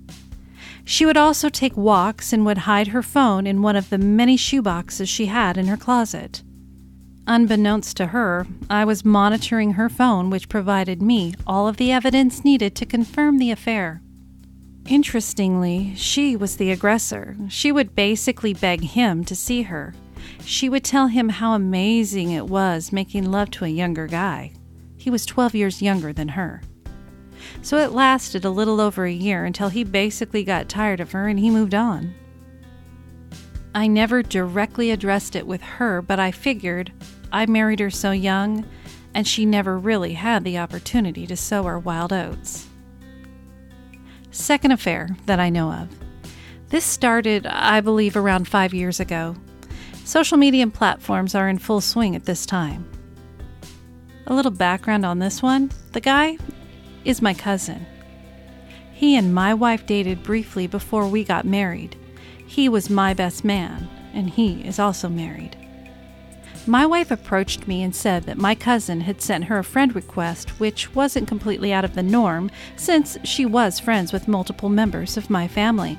She would also take walks and would hide her phone in one of the many shoeboxes she had in her closet. Unbeknownst to her, I was monitoring her phone, which provided me all of the evidence needed to confirm the affair. Interestingly, she was the aggressor. She would basically beg him to see her. She would tell him how amazing it was making love to a younger guy. He was 12 years younger than her. So it lasted a little over a year until he basically got tired of her and he moved on. I never directly addressed it with her, but I figured I married her so young and she never really had the opportunity to sow her wild oats second affair that I know of. This started, I believe, around five years ago. Social media platforms are in full swing at this time. A little background on this one the guy is my cousin. He and my wife dated briefly before we got married. He was my best man, and he is also married. My wife approached me and said that my cousin had sent her a friend request, which wasn't completely out of the norm since she was friends with multiple members of my family.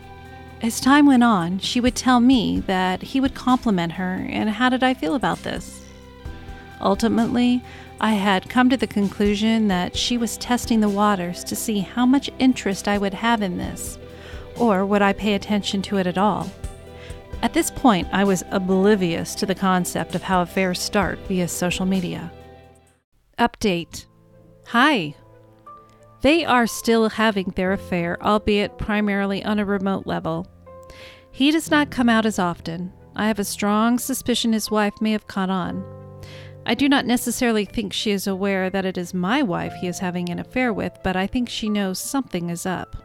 As time went on, she would tell me that he would compliment her, and how did I feel about this? Ultimately, I had come to the conclusion that she was testing the waters to see how much interest I would have in this, or would I pay attention to it at all. At this point, I was oblivious to the concept of how affairs start via social media. Update Hi. They are still having their affair, albeit primarily on a remote level. He does not come out as often. I have a strong suspicion his wife may have caught on. I do not necessarily think she is aware that it is my wife he is having an affair with, but I think she knows something is up.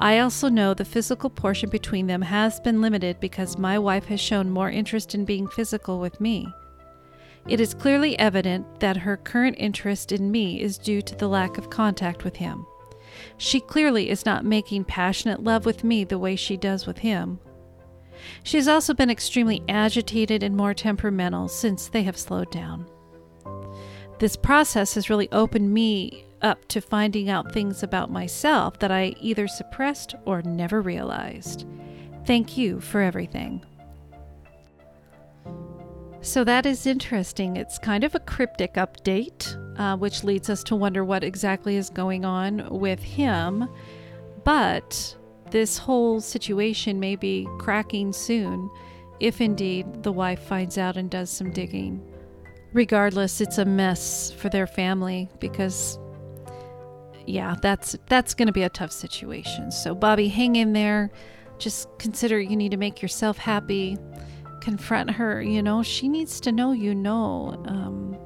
I also know the physical portion between them has been limited because my wife has shown more interest in being physical with me. It is clearly evident that her current interest in me is due to the lack of contact with him. She clearly is not making passionate love with me the way she does with him. She has also been extremely agitated and more temperamental since they have slowed down. This process has really opened me up to finding out things about myself that I either suppressed or never realized. Thank you for everything. So that is interesting. It's kind of a cryptic update. uh, which leads us to wonder what exactly is going on with him. But this whole situation may be cracking soon if indeed the wife finds out and does some digging. Regardless, it's a mess for their family because yeah, that's that's going to be a tough situation. So Bobby, hang in there. Just consider you need to make yourself happy. Confront her, you know, she needs to know you know. Um,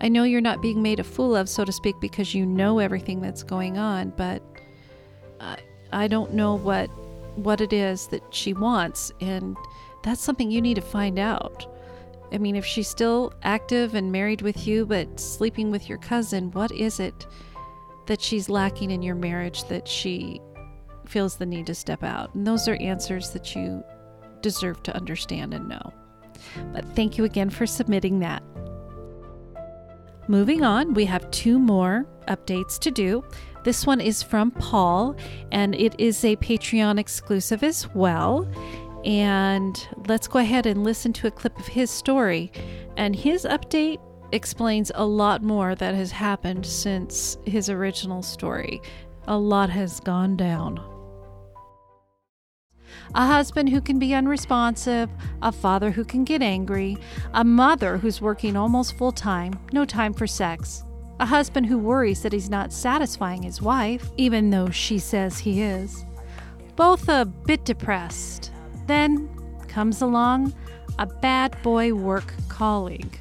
I know you're not being made a fool of, so to speak, because you know everything that's going on, but I, I don't know what what it is that she wants, and that's something you need to find out. I mean, if she's still active and married with you, but sleeping with your cousin, what is it that she's lacking in your marriage that she feels the need to step out? And those are answers that you deserve to understand and know. But thank you again for submitting that. Moving on, we have two more updates to do. This one is from Paul, and it is a Patreon exclusive as well. And let's go ahead and listen to a clip of his story. And his update explains a lot more that has happened since his original story. A lot has gone down. A husband who can be unresponsive, a father who can get angry, a mother who's working almost full time, no time for sex, a husband who worries that he's not satisfying his wife, even though she says he is, both a bit depressed. Then comes along a bad boy work colleague,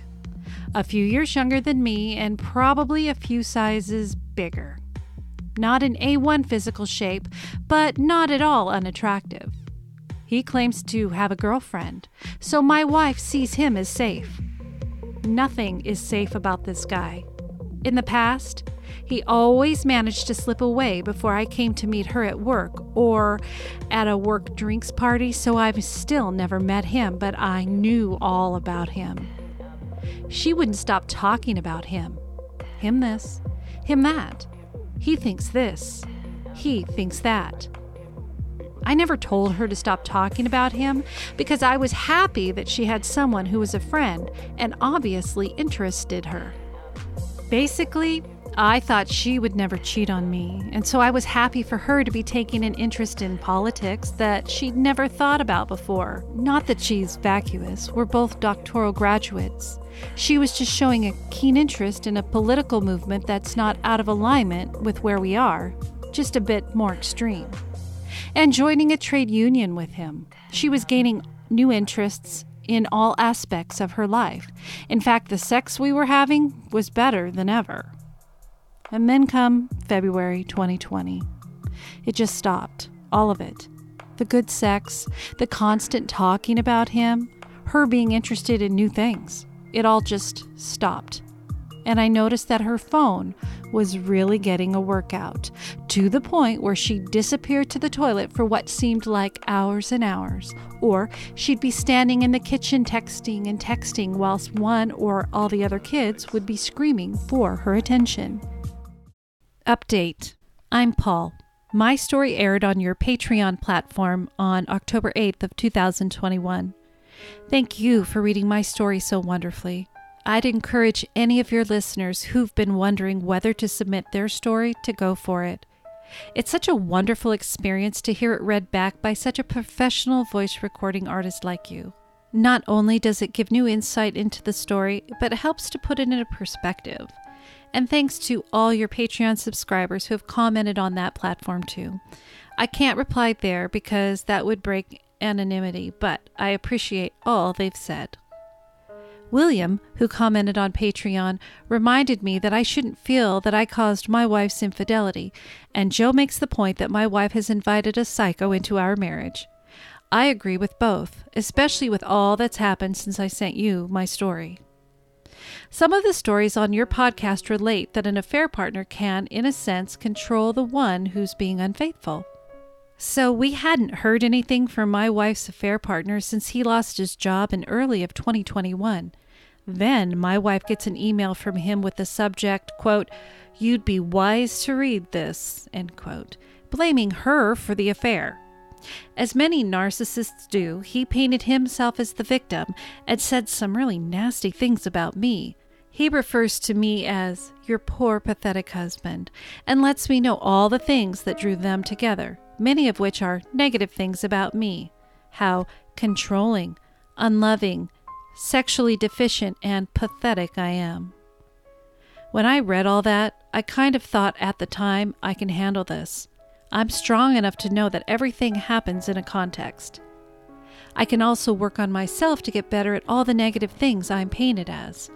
a few years younger than me and probably a few sizes bigger. Not in A1 physical shape, but not at all unattractive. He claims to have a girlfriend, so my wife sees him as safe. Nothing is safe about this guy. In the past, he always managed to slip away before I came to meet her at work or at a work drinks party, so I've still never met him, but I knew all about him. She wouldn't stop talking about him. Him this, him that. He thinks this, he thinks that. I never told her to stop talking about him because I was happy that she had someone who was a friend and obviously interested her. Basically, I thought she would never cheat on me, and so I was happy for her to be taking an interest in politics that she'd never thought about before. Not that she's vacuous, we're both doctoral graduates. She was just showing a keen interest in a political movement that's not out of alignment with where we are, just a bit more extreme. And joining a trade union with him, she was gaining new interests in all aspects of her life. In fact, the sex we were having was better than ever. And then come February 2020. It just stopped. All of it. The good sex, the constant talking about him, her being interested in new things. It all just stopped. And I noticed that her phone was really getting a workout to the point where she disappeared to the toilet for what seemed like hours and hours. Or she'd be standing in the kitchen texting and texting whilst one or all the other kids would be screaming for her attention. Update I'm Paul. My story aired on your Patreon platform on October 8th of 2021. Thank you for reading my story so wonderfully. I'd encourage any of your listeners who've been wondering whether to submit their story to go for it. It's such a wonderful experience to hear it read back by such a professional voice recording artist like you. Not only does it give new insight into the story, but it helps to put it into perspective. And thanks to all your Patreon subscribers who have commented on that platform too. I can't reply there because that would break anonymity, but I appreciate all they've said. William, who commented on Patreon, reminded me that I shouldn't feel that I caused my wife's infidelity, and Joe makes the point that my wife has invited a psycho into our marriage. I agree with both, especially with all that's happened since I sent you my story. Some of the stories on your podcast relate that an affair partner can, in a sense, control the one who's being unfaithful. So we hadn't heard anything from my wife's affair partner since he lost his job in early of 2021. Then my wife gets an email from him with the subject, quote, You'd be wise to read this, end quote, blaming her for the affair. As many narcissists do, he painted himself as the victim and said some really nasty things about me. He refers to me as your poor, pathetic husband and lets me know all the things that drew them together, many of which are negative things about me. How controlling, unloving, sexually deficient, and pathetic I am. When I read all that, I kind of thought at the time, I can handle this. I'm strong enough to know that everything happens in a context. I can also work on myself to get better at all the negative things I'm painted as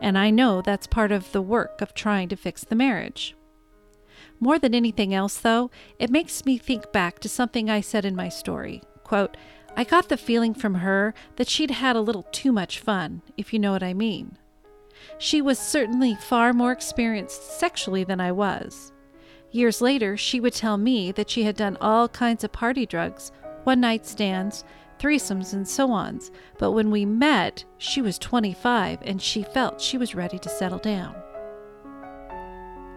and I know that's part of the work of trying to fix the marriage. More than anything else, though, it makes me think back to something I said in my story. Quote, I got the feeling from her that she'd had a little too much fun, if you know what I mean. She was certainly far more experienced sexually than I was. Years later, she would tell me that she had done all kinds of party drugs, one night stands, threesomes, and so on. but when we met, she was 25 and she felt she was ready to settle down.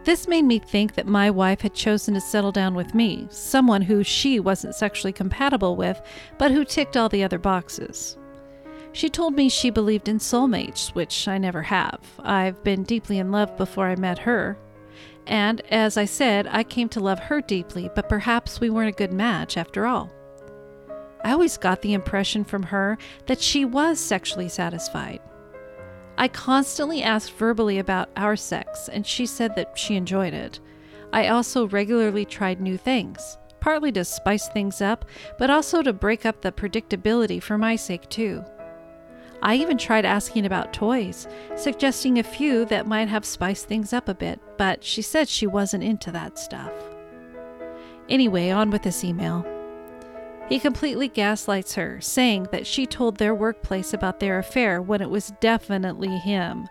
This made me think that my wife had chosen to settle down with me, someone who she wasn't sexually compatible with, but who ticked all the other boxes. She told me she believed in soulmates, which I never have. I've been deeply in love before I met her. And as I said, I came to love her deeply, but perhaps we weren't a good match after all. I always got the impression from her that she was sexually satisfied. I constantly asked verbally about our sex, and she said that she enjoyed it. I also regularly tried new things, partly to spice things up, but also to break up the predictability for my sake, too. I even tried asking about toys, suggesting a few that might have spiced things up a bit, but she said she wasn't into that stuff. Anyway, on with this email. He completely gaslights her, saying that she told their workplace about their affair when it was definitely him.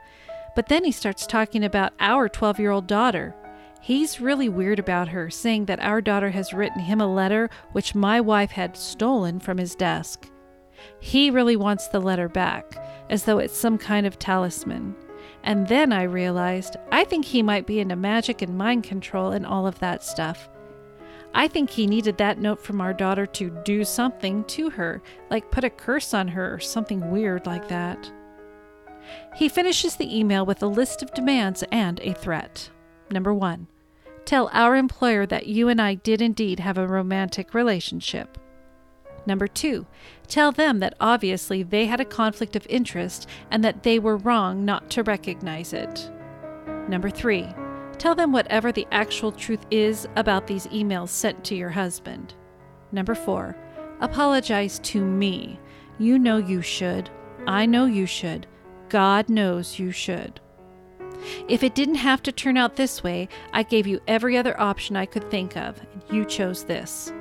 But then he starts talking about our 12 year old daughter. He's really weird about her, saying that our daughter has written him a letter which my wife had stolen from his desk. He really wants the letter back, as though it's some kind of talisman. And then I realized I think he might be into magic and mind control and all of that stuff. I think he needed that note from our daughter to do something to her, like put a curse on her or something weird like that. He finishes the email with a list of demands and a threat. Number one, tell our employer that you and I did indeed have a romantic relationship. Number two, tell them that obviously they had a conflict of interest and that they were wrong not to recognize it. Number three, Tell them whatever the actual truth is about these emails sent to your husband. Number four, apologize to me. You know you should. I know you should. God knows you should. If it didn't have to turn out this way, I gave you every other option I could think of, and you chose this.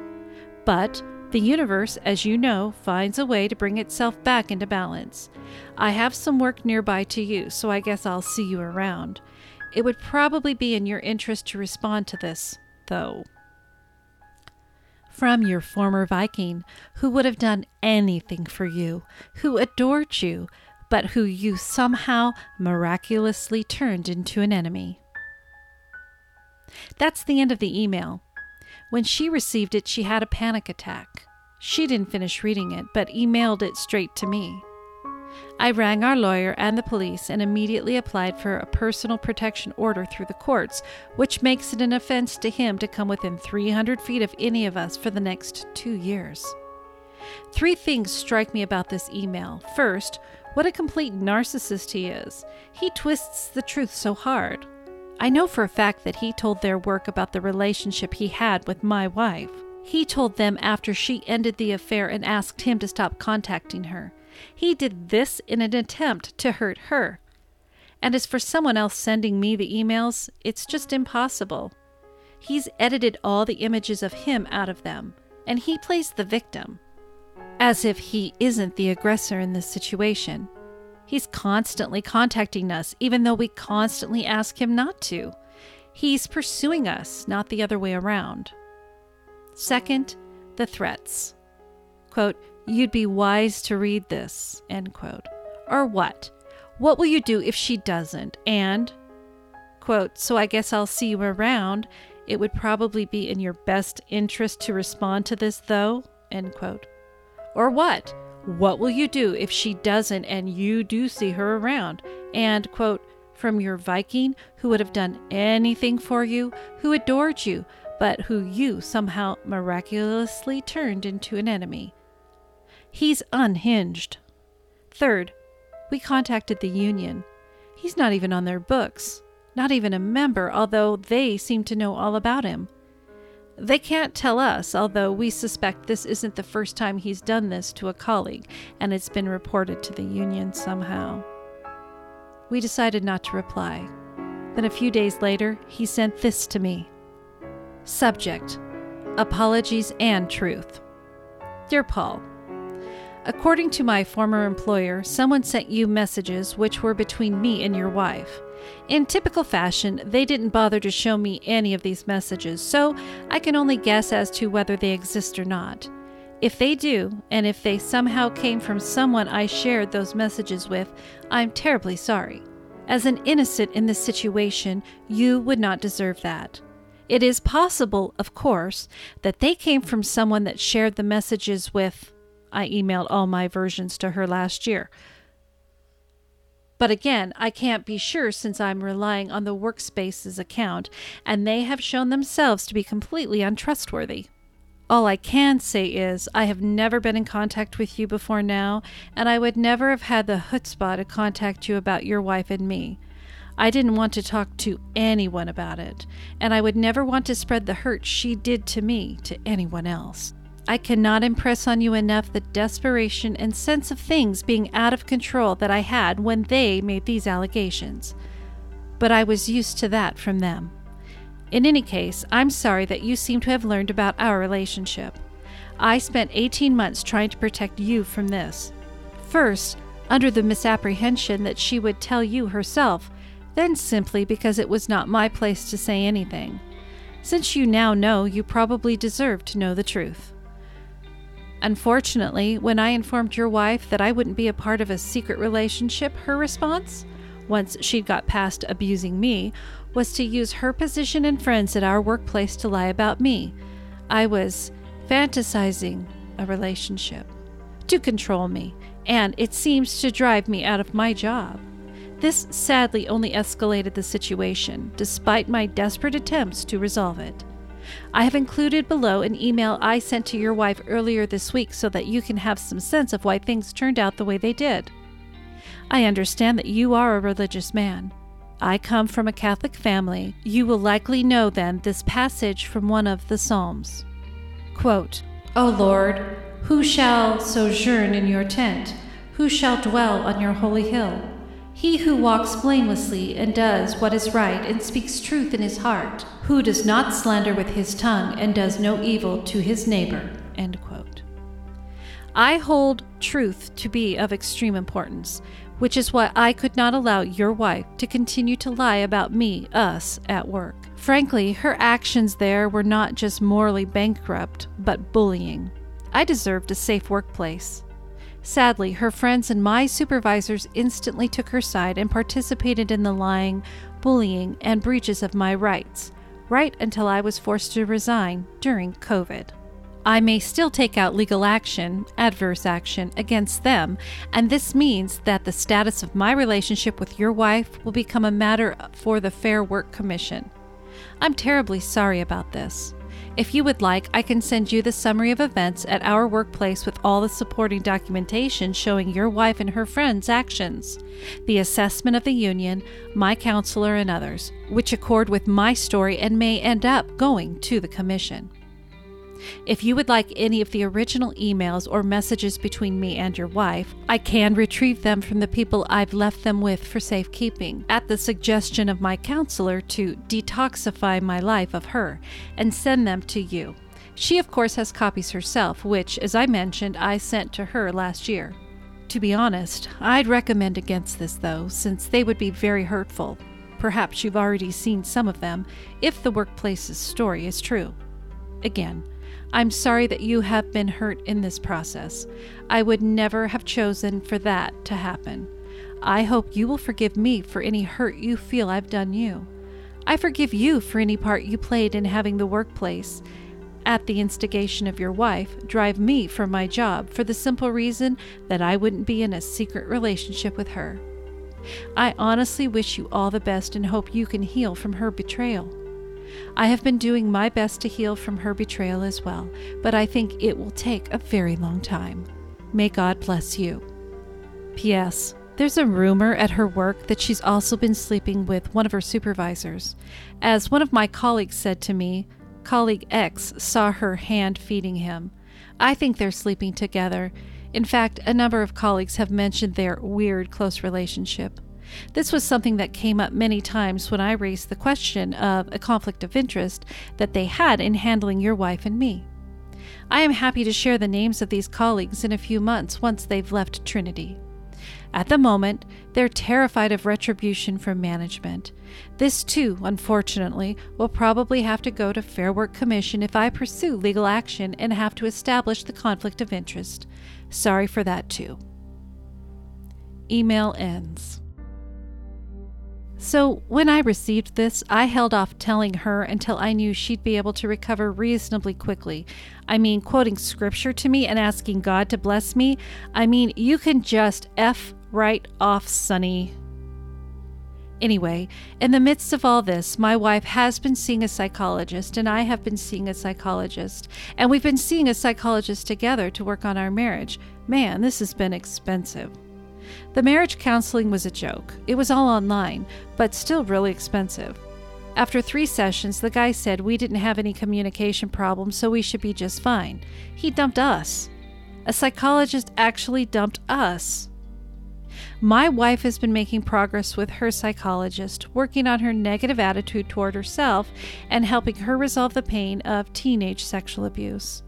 But the universe, as you know, finds a way to bring itself back into balance. I have some work nearby to you, so I guess I'll see you around. It would probably be in your interest to respond to this, though. From your former Viking, who would have done anything for you, who adored you, but who you somehow miraculously turned into an enemy. That's the end of the email. When she received it, she had a panic attack. She didn't finish reading it, but emailed it straight to me. I rang our lawyer and the police and immediately applied for a personal protection order through the courts, which makes it an offense to him to come within 300 feet of any of us for the next two years. Three things strike me about this email. First, what a complete narcissist he is. He twists the truth so hard. I know for a fact that he told their work about the relationship he had with my wife. He told them after she ended the affair and asked him to stop contacting her. He did this in an attempt to hurt her. And as for someone else sending me the emails, it's just impossible. He's edited all the images of him out of them, and he plays the victim. As if he isn't the aggressor in this situation. He's constantly contacting us, even though we constantly ask him not to. He's pursuing us, not the other way around. Second, the threats. Quote, You'd be wise to read this, end quote. Or what? What will you do if she doesn't? And, quote, so I guess I'll see you around. It would probably be in your best interest to respond to this, though, end quote. Or what? What will you do if she doesn't and you do see her around? And, quote, from your Viking who would have done anything for you, who adored you, but who you somehow miraculously turned into an enemy. He's unhinged. Third, we contacted the union. He's not even on their books, not even a member, although they seem to know all about him. They can't tell us, although we suspect this isn't the first time he's done this to a colleague and it's been reported to the union somehow. We decided not to reply. Then a few days later, he sent this to me Subject Apologies and Truth. Dear Paul, According to my former employer, someone sent you messages which were between me and your wife. In typical fashion, they didn't bother to show me any of these messages, so I can only guess as to whether they exist or not. If they do, and if they somehow came from someone I shared those messages with, I'm terribly sorry. As an innocent in this situation, you would not deserve that. It is possible, of course, that they came from someone that shared the messages with. I emailed all my versions to her last year. But again, I can't be sure since I'm relying on the Workspace's account, and they have shown themselves to be completely untrustworthy. All I can say is, I have never been in contact with you before now, and I would never have had the chutzpah to contact you about your wife and me. I didn't want to talk to anyone about it, and I would never want to spread the hurt she did to me to anyone else. I cannot impress on you enough the desperation and sense of things being out of control that I had when they made these allegations. But I was used to that from them. In any case, I'm sorry that you seem to have learned about our relationship. I spent 18 months trying to protect you from this. First, under the misapprehension that she would tell you herself, then simply because it was not my place to say anything. Since you now know, you probably deserve to know the truth. Unfortunately, when I informed your wife that I wouldn't be a part of a secret relationship, her response, once she'd got past abusing me, was to use her position and friends at our workplace to lie about me. I was fantasizing a relationship to control me, and it seems to drive me out of my job. This sadly only escalated the situation, despite my desperate attempts to resolve it. I have included below an email I sent to your wife earlier this week so that you can have some sense of why things turned out the way they did. I understand that you are a religious man. I come from a Catholic family. You will likely know then this passage from one of the Psalms. Quote, O Lord, who shall sojourn in your tent? Who shall dwell on your holy hill? He who walks blamelessly and does what is right and speaks truth in his heart, who does not slander with his tongue and does no evil to his neighbor. I hold truth to be of extreme importance, which is why I could not allow your wife to continue to lie about me, us, at work. Frankly, her actions there were not just morally bankrupt, but bullying. I deserved a safe workplace. Sadly, her friends and my supervisors instantly took her side and participated in the lying, bullying, and breaches of my rights, right until I was forced to resign during COVID. I may still take out legal action, adverse action, against them, and this means that the status of my relationship with your wife will become a matter for the Fair Work Commission. I'm terribly sorry about this. If you would like, I can send you the summary of events at our workplace with all the supporting documentation showing your wife and her friends' actions, the assessment of the union, my counselor, and others, which accord with my story and may end up going to the Commission. If you would like any of the original emails or messages between me and your wife, I can retrieve them from the people I've left them with for safekeeping, at the suggestion of my counselor to detoxify my life of her, and send them to you. She, of course, has copies herself, which, as I mentioned, I sent to her last year. To be honest, I'd recommend against this, though, since they would be very hurtful. Perhaps you've already seen some of them, if the workplace's story is true. Again, I'm sorry that you have been hurt in this process. I would never have chosen for that to happen. I hope you will forgive me for any hurt you feel I've done you. I forgive you for any part you played in having the workplace, at the instigation of your wife, drive me from my job for the simple reason that I wouldn't be in a secret relationship with her. I honestly wish you all the best and hope you can heal from her betrayal. I have been doing my best to heal from her betrayal as well, but I think it will take a very long time. May God bless you. P.S. There's a rumor at her work that she's also been sleeping with one of her supervisors. As one of my colleagues said to me, colleague X saw her hand feeding him. I think they're sleeping together. In fact, a number of colleagues have mentioned their weird close relationship. This was something that came up many times when I raised the question of a conflict of interest that they had in handling your wife and me. I am happy to share the names of these colleagues in a few months once they've left Trinity. At the moment, they're terrified of retribution from management. This, too, unfortunately, will probably have to go to Fair Work Commission if I pursue legal action and have to establish the conflict of interest. Sorry for that, too. Email ends. So, when I received this, I held off telling her until I knew she'd be able to recover reasonably quickly. I mean, quoting scripture to me and asking God to bless me. I mean, you can just F right off, Sonny. Anyway, in the midst of all this, my wife has been seeing a psychologist, and I have been seeing a psychologist, and we've been seeing a psychologist together to work on our marriage. Man, this has been expensive. The marriage counseling was a joke. It was all online, but still really expensive. After three sessions, the guy said we didn't have any communication problems, so we should be just fine. He dumped us. A psychologist actually dumped us. My wife has been making progress with her psychologist, working on her negative attitude toward herself and helping her resolve the pain of teenage sexual abuse.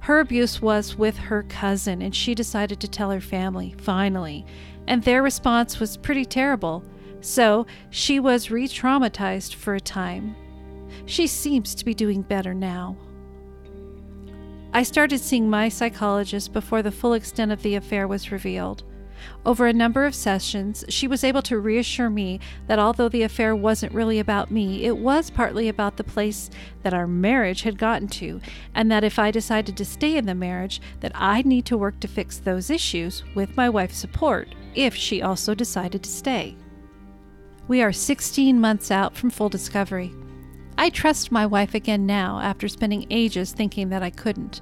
Her abuse was with her cousin, and she decided to tell her family, finally, and their response was pretty terrible. So she was re traumatized for a time. She seems to be doing better now. I started seeing my psychologist before the full extent of the affair was revealed. Over a number of sessions, she was able to reassure me that although the affair wasn't really about me, it was partly about the place that our marriage had gotten to, and that if I decided to stay in the marriage, that I'd need to work to fix those issues with my wife's support if she also decided to stay. We are 16 months out from full discovery. I trust my wife again now after spending ages thinking that I couldn't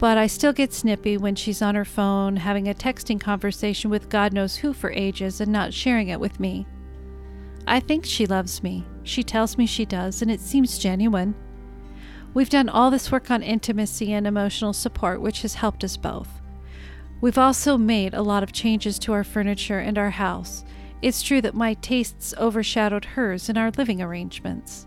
but I still get snippy when she's on her phone having a texting conversation with God knows who for ages and not sharing it with me. I think she loves me. She tells me she does, and it seems genuine. We've done all this work on intimacy and emotional support, which has helped us both. We've also made a lot of changes to our furniture and our house. It's true that my tastes overshadowed hers in our living arrangements.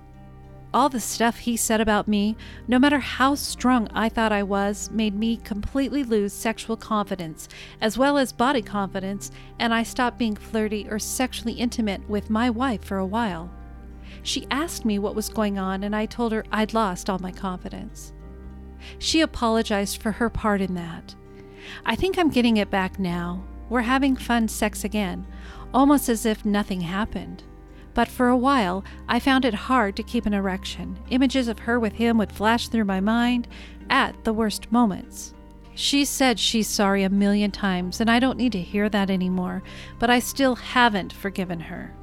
All the stuff he said about me, no matter how strong I thought I was, made me completely lose sexual confidence, as well as body confidence, and I stopped being flirty or sexually intimate with my wife for a while. She asked me what was going on, and I told her I'd lost all my confidence. She apologized for her part in that. I think I'm getting it back now. We're having fun sex again, almost as if nothing happened but for a while I found it hard to keep an erection. Images of her with him would flash through my mind at the worst moments. She said she's sorry a million times, and I don't need to hear that anymore, but I still haven't forgiven her.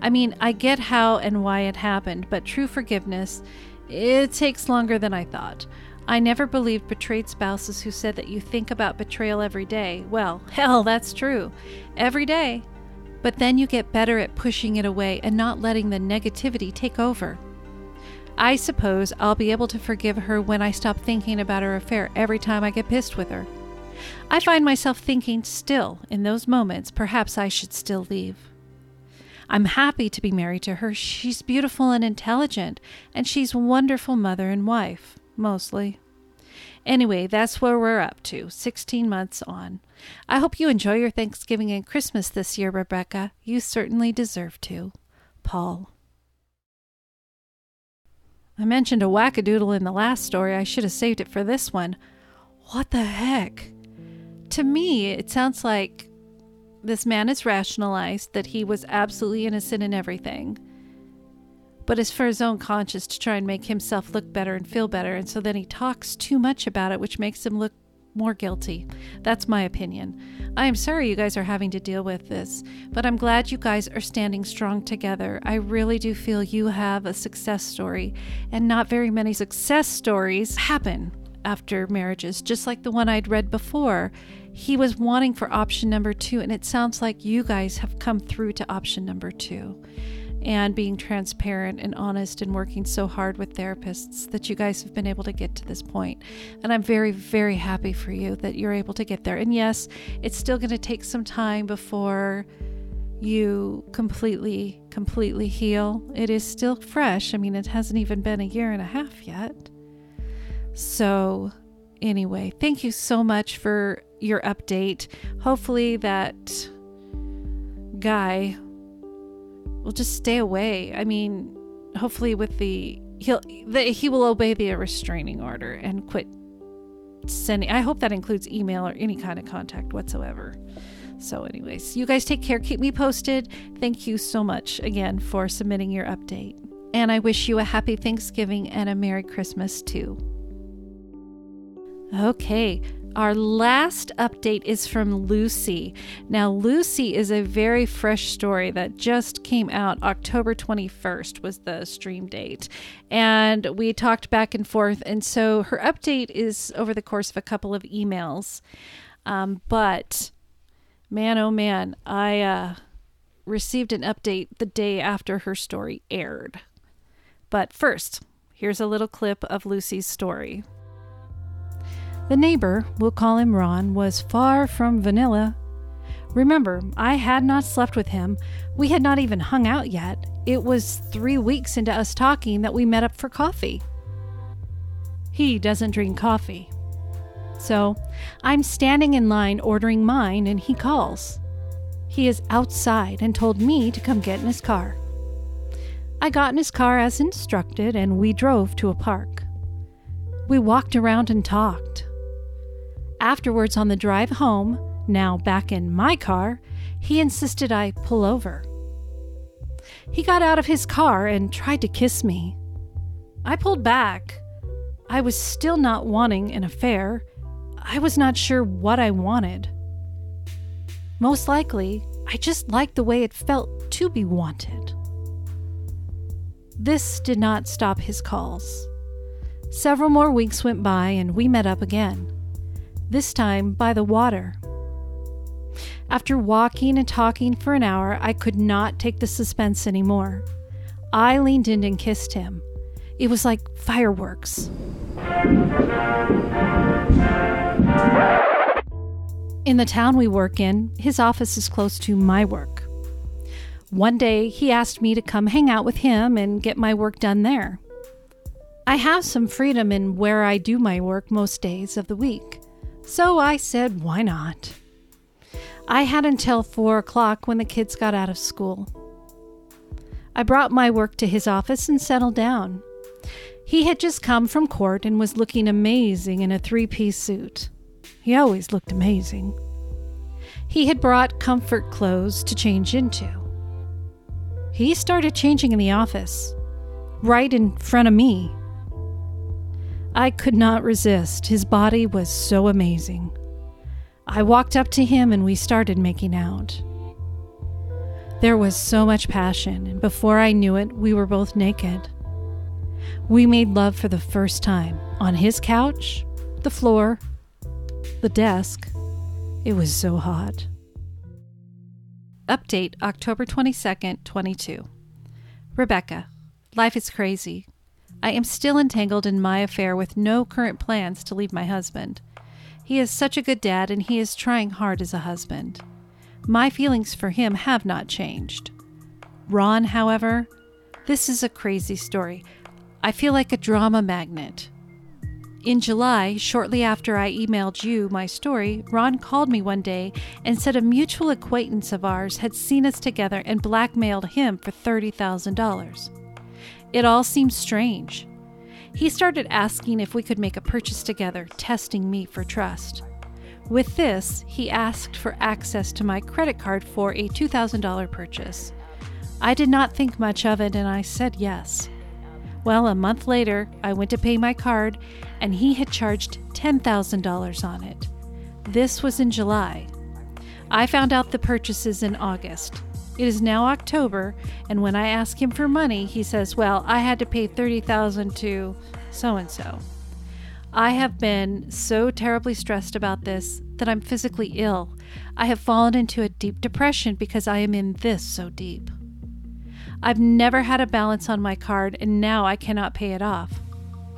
I mean, I get how and why it happened, but true forgiveness, it takes longer than I thought. I never believed betrayed spouses who said that you think about betrayal every day. Well, hell, that's true. Every day. But then you get better at pushing it away and not letting the negativity take over. I suppose I'll be able to forgive her when I stop thinking about her affair every time I get pissed with her. I find myself thinking still, in those moments, perhaps I should still leave. I'm happy to be married to her. She's beautiful and intelligent, and she's a wonderful mother and wife, mostly. Anyway, that's where we're up to, 16 months on. I hope you enjoy your Thanksgiving and Christmas this year, Rebecca. You certainly deserve to. Paul. I mentioned a wackadoodle in the last story. I should have saved it for this one. What the heck? To me, it sounds like this man is rationalized that he was absolutely innocent in everything but it's for his own conscience to try and make himself look better and feel better. And so then he talks too much about it, which makes him look more guilty. That's my opinion. I am sorry you guys are having to deal with this, but I'm glad you guys are standing strong together. I really do feel you have a success story, and not very many success stories happen after marriages, just like the one I'd read before. He was wanting for option number two, and it sounds like you guys have come through to option number two and being transparent and honest and working so hard with therapists that you guys have been able to get to this point. And I'm very, very happy for you that you're able to get there. And yes, it's still going to take some time before you completely, completely heal. It is still fresh. I mean, it hasn't even been a year and a half yet. So, anyway, thank you so much for your update. Hopefully, that guy will just stay away. I mean, hopefully with the he'll the, he will obey the restraining order and quit sending. I hope that includes email or any kind of contact whatsoever. So, anyways, you guys take care. Keep me posted. Thank you so much again for submitting your update. And I wish you a happy Thanksgiving and a Merry Christmas too. Okay, our last update is from Lucy. Now, Lucy is a very fresh story that just came out. October 21st was the stream date. And we talked back and forth. And so her update is over the course of a couple of emails. Um, but man, oh man, I uh, received an update the day after her story aired. But first, here's a little clip of Lucy's story. The neighbor, we'll call him Ron, was far from vanilla. Remember, I had not slept with him. We had not even hung out yet. It was three weeks into us talking that we met up for coffee. He doesn't drink coffee. So I'm standing in line ordering mine, and he calls. He is outside and told me to come get in his car. I got in his car as instructed, and we drove to a park. We walked around and talked. Afterwards, on the drive home, now back in my car, he insisted I pull over. He got out of his car and tried to kiss me. I pulled back. I was still not wanting an affair. I was not sure what I wanted. Most likely, I just liked the way it felt to be wanted. This did not stop his calls. Several more weeks went by and we met up again this time by the water. After walking and talking for an hour, I could not take the suspense anymore. I leaned in and kissed him. It was like fireworks. In the town we work in, his office is close to my work. One day, he asked me to come hang out with him and get my work done there. I have some freedom in where I do my work most days of the week. So I said, why not? I had until four o'clock when the kids got out of school. I brought my work to his office and settled down. He had just come from court and was looking amazing in a three piece suit. He always looked amazing. He had brought comfort clothes to change into. He started changing in the office, right in front of me. I could not resist. His body was so amazing. I walked up to him and we started making out. There was so much passion, and before I knew it, we were both naked. We made love for the first time on his couch, the floor, the desk. It was so hot. Update October 22nd, 22. Rebecca, life is crazy. I am still entangled in my affair with no current plans to leave my husband. He is such a good dad and he is trying hard as a husband. My feelings for him have not changed. Ron, however, this is a crazy story. I feel like a drama magnet. In July, shortly after I emailed you my story, Ron called me one day and said a mutual acquaintance of ours had seen us together and blackmailed him for $30,000. It all seemed strange. He started asking if we could make a purchase together, testing me for trust. With this, he asked for access to my credit card for a $2,000 purchase. I did not think much of it and I said yes. Well, a month later, I went to pay my card and he had charged $10,000 on it. This was in July. I found out the purchases in August. It is now October, and when I ask him for money, he says, "Well, I had to pay 30,000 to so and so." I have been so terribly stressed about this that I'm physically ill. I have fallen into a deep depression because I am in this so deep. I've never had a balance on my card, and now I cannot pay it off.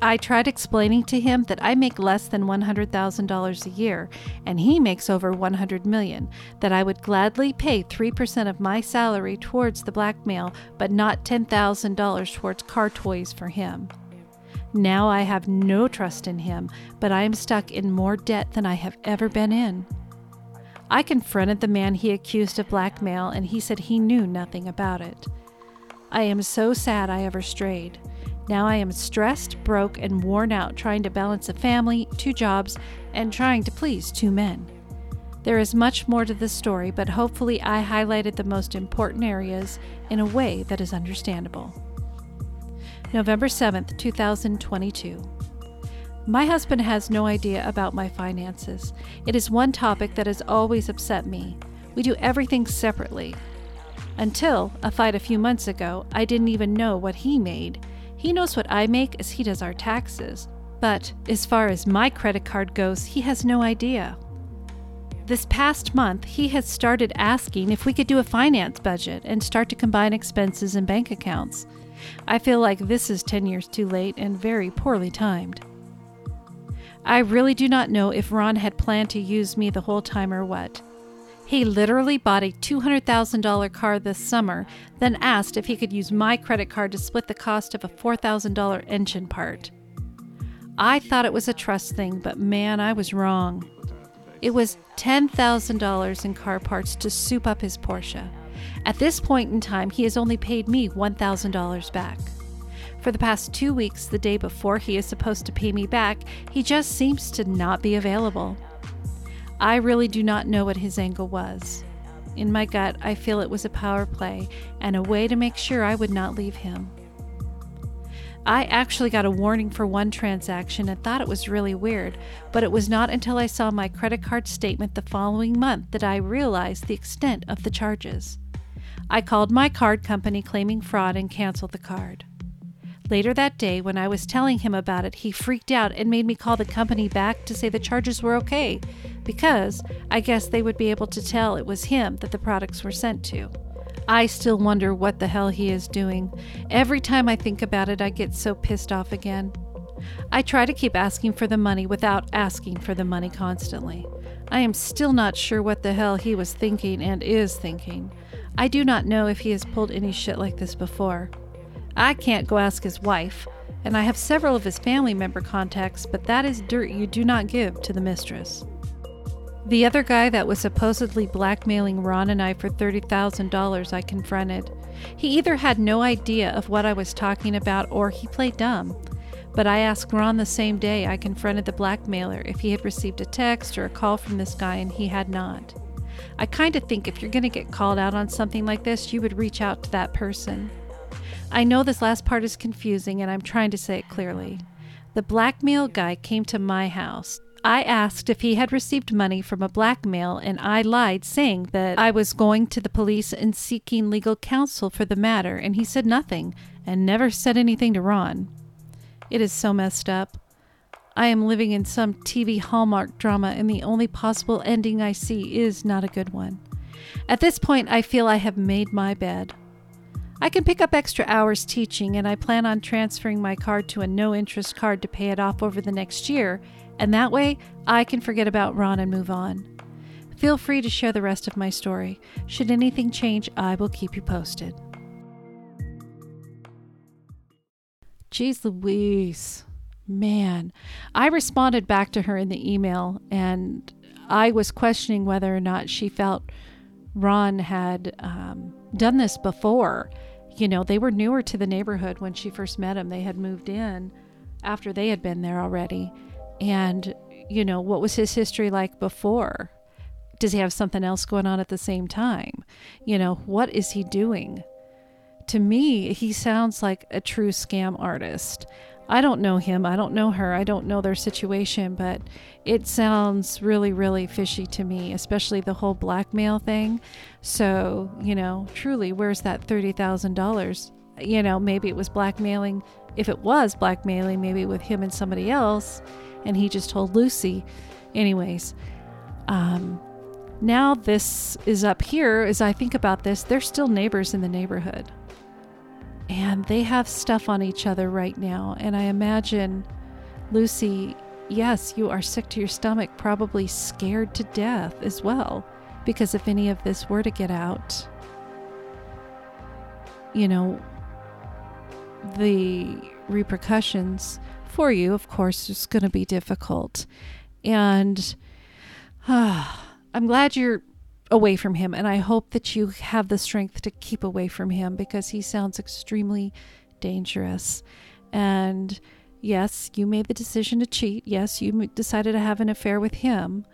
I tried explaining to him that I make less than $100,000 a year and he makes over 100 million, that I would gladly pay 3% of my salary towards the blackmail but not $10,000 towards car toys for him. Now I have no trust in him, but I am stuck in more debt than I have ever been in. I confronted the man he accused of blackmail and he said he knew nothing about it. I am so sad I ever strayed. Now I am stressed, broke, and worn out trying to balance a family, two jobs, and trying to please two men. There is much more to this story, but hopefully I highlighted the most important areas in a way that is understandable. November 7th, 2022. My husband has no idea about my finances. It is one topic that has always upset me. We do everything separately. Until a fight a few months ago, I didn't even know what he made he knows what I make as he does our taxes. But as far as my credit card goes, he has no idea. This past month, he has started asking if we could do a finance budget and start to combine expenses and bank accounts. I feel like this is 10 years too late and very poorly timed. I really do not know if Ron had planned to use me the whole time or what. He literally bought a $200,000 car this summer, then asked if he could use my credit card to split the cost of a $4,000 engine part. I thought it was a trust thing, but man, I was wrong. It was $10,000 in car parts to soup up his Porsche. At this point in time, he has only paid me $1,000 back. For the past two weeks, the day before he is supposed to pay me back, he just seems to not be available. I really do not know what his angle was. In my gut, I feel it was a power play and a way to make sure I would not leave him. I actually got a warning for one transaction and thought it was really weird, but it was not until I saw my credit card statement the following month that I realized the extent of the charges. I called my card company claiming fraud and canceled the card. Later that day, when I was telling him about it, he freaked out and made me call the company back to say the charges were okay, because I guess they would be able to tell it was him that the products were sent to. I still wonder what the hell he is doing. Every time I think about it, I get so pissed off again. I try to keep asking for the money without asking for the money constantly. I am still not sure what the hell he was thinking and is thinking. I do not know if he has pulled any shit like this before. I can't go ask his wife, and I have several of his family member contacts, but that is dirt you do not give to the mistress. The other guy that was supposedly blackmailing Ron and I for $30,000 I confronted. He either had no idea of what I was talking about or he played dumb. But I asked Ron the same day I confronted the blackmailer if he had received a text or a call from this guy, and he had not. I kind of think if you're going to get called out on something like this, you would reach out to that person. I know this last part is confusing and I'm trying to say it clearly. The blackmail guy came to my house. I asked if he had received money from a blackmail, and I lied, saying that I was going to the police and seeking legal counsel for the matter, and he said nothing and never said anything to Ron. It is so messed up. I am living in some TV Hallmark drama, and the only possible ending I see is not a good one. At this point, I feel I have made my bed. I can pick up extra hours teaching, and I plan on transferring my card to a no interest card to pay it off over the next year, and that way I can forget about Ron and move on. Feel free to share the rest of my story. Should anything change, I will keep you posted. Jeez Louise. Man, I responded back to her in the email and I was questioning whether or not she felt Ron had um, done this before. You know, they were newer to the neighborhood when she first met him. They had moved in after they had been there already. And, you know, what was his history like before? Does he have something else going on at the same time? You know, what is he doing? to me, he sounds like a true scam artist. I don't know him. I don't know her. I don't know their situation, but it sounds really, really fishy to me, especially the whole blackmail thing. So, you know, truly, where's that $30,000? You know, maybe it was blackmailing. If it was blackmailing, maybe with him and somebody else, and he just told Lucy. Anyways, um, now this is up here. As I think about this, they're still neighbors in the neighborhood and they have stuff on each other right now. And I imagine Lucy, yes, you are sick to your stomach, probably scared to death as well, because if any of this were to get out, you know, the repercussions for you, of course, is going to be difficult. And uh, I'm glad you're away from him. And I hope that you have the strength to keep away from him because he sounds extremely dangerous. And yes, you made the decision to cheat. Yes, you decided to have an affair with him.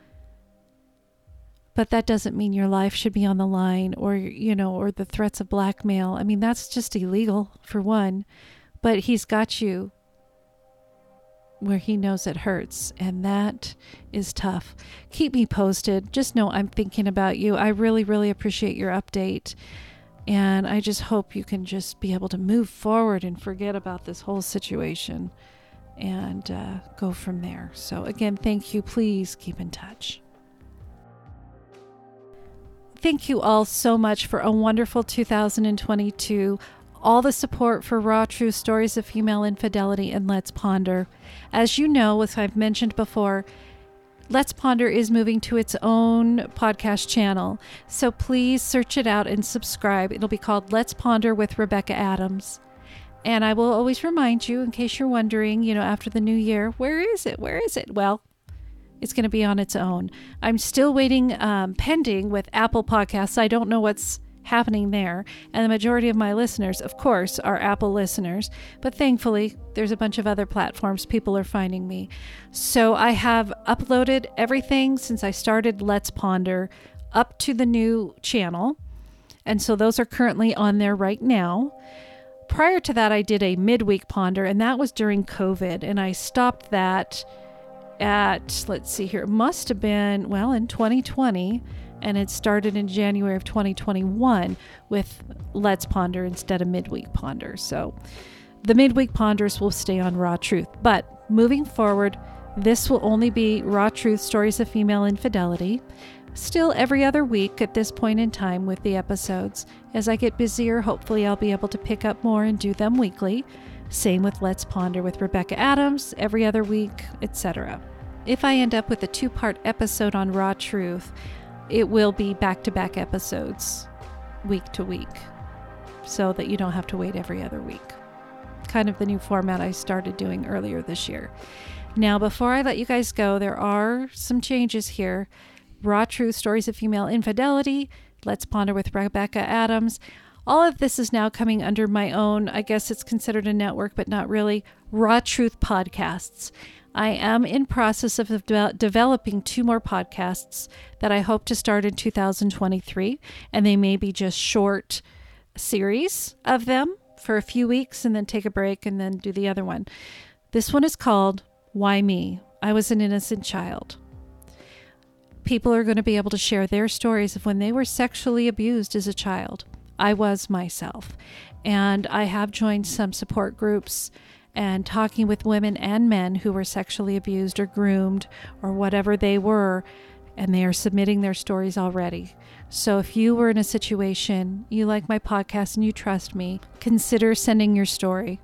But that doesn't mean your life should be on the line or, you know, or the threats of blackmail. I mean, that's just illegal, for one. But he's got you where he knows it hurts, and that is tough. Keep me posted. Just know I'm thinking about you. I really, really appreciate your update. And I just hope you can just be able to move forward and forget about this whole situation and uh, go from there. So, again, thank you. Please keep in touch. Thank you all so much for a wonderful 2022 all the support for Raw Truth Stories of Female Infidelity and Let's Ponder. As you know, as I've mentioned before, Let's Ponder is moving to its own podcast channel. So please search it out and subscribe. It'll be called Let's Ponder with Rebecca Adams. And I will always remind you, in case you're wondering, you know, after the new year, where is it? Where is it? Well, it's going to be on its own. I'm still waiting, um, pending with Apple Podcasts. I don't know what's happening there. And the majority of my listeners, of course, are Apple listeners, but thankfully, there's a bunch of other platforms people are finding me. So I have uploaded everything since I started Let's Ponder up to the new channel. And so those are currently on there right now. Prior to that, I did a midweek ponder, and that was during COVID. And I stopped that at, let's see here, it must have been, well, in 2020 and it started in January of 2021 with Let's Ponder instead of Midweek Ponder. So the Midweek Ponders will stay on Raw Truth. But moving forward, this will only be Raw Truth Stories of Female Infidelity. Still every other week at this point in time with the episodes. As I get busier, hopefully I'll be able to pick up more and do them weekly. Same with Let's Ponder with Rebecca Adams every other week, etc. If I end up with a two part episode on Raw Truth, it will be back to back episodes week to week so that you don't have to wait every other week. Kind of the new format I started doing earlier this year. Now, before I let you guys go, there are some changes here. Raw Truth Stories of Female Infidelity, Let's Ponder with Rebecca Adams. All of this is now coming under my own, I guess it's considered a network, but not really, Raw Truth Podcasts. I am in process of de- developing two more podcasts that I hope to start in 2023 and they may be just short series of them for a few weeks and then take a break and then do the other one. This one is called Why Me? I was an innocent child. People are going to be able to share their stories of when they were sexually abused as a child. I was myself. And I have joined some support groups and talking with women and men who were sexually abused or groomed or whatever they were, and they are submitting their stories already. So if you were in a situation, you like my podcast and you trust me, consider sending your story.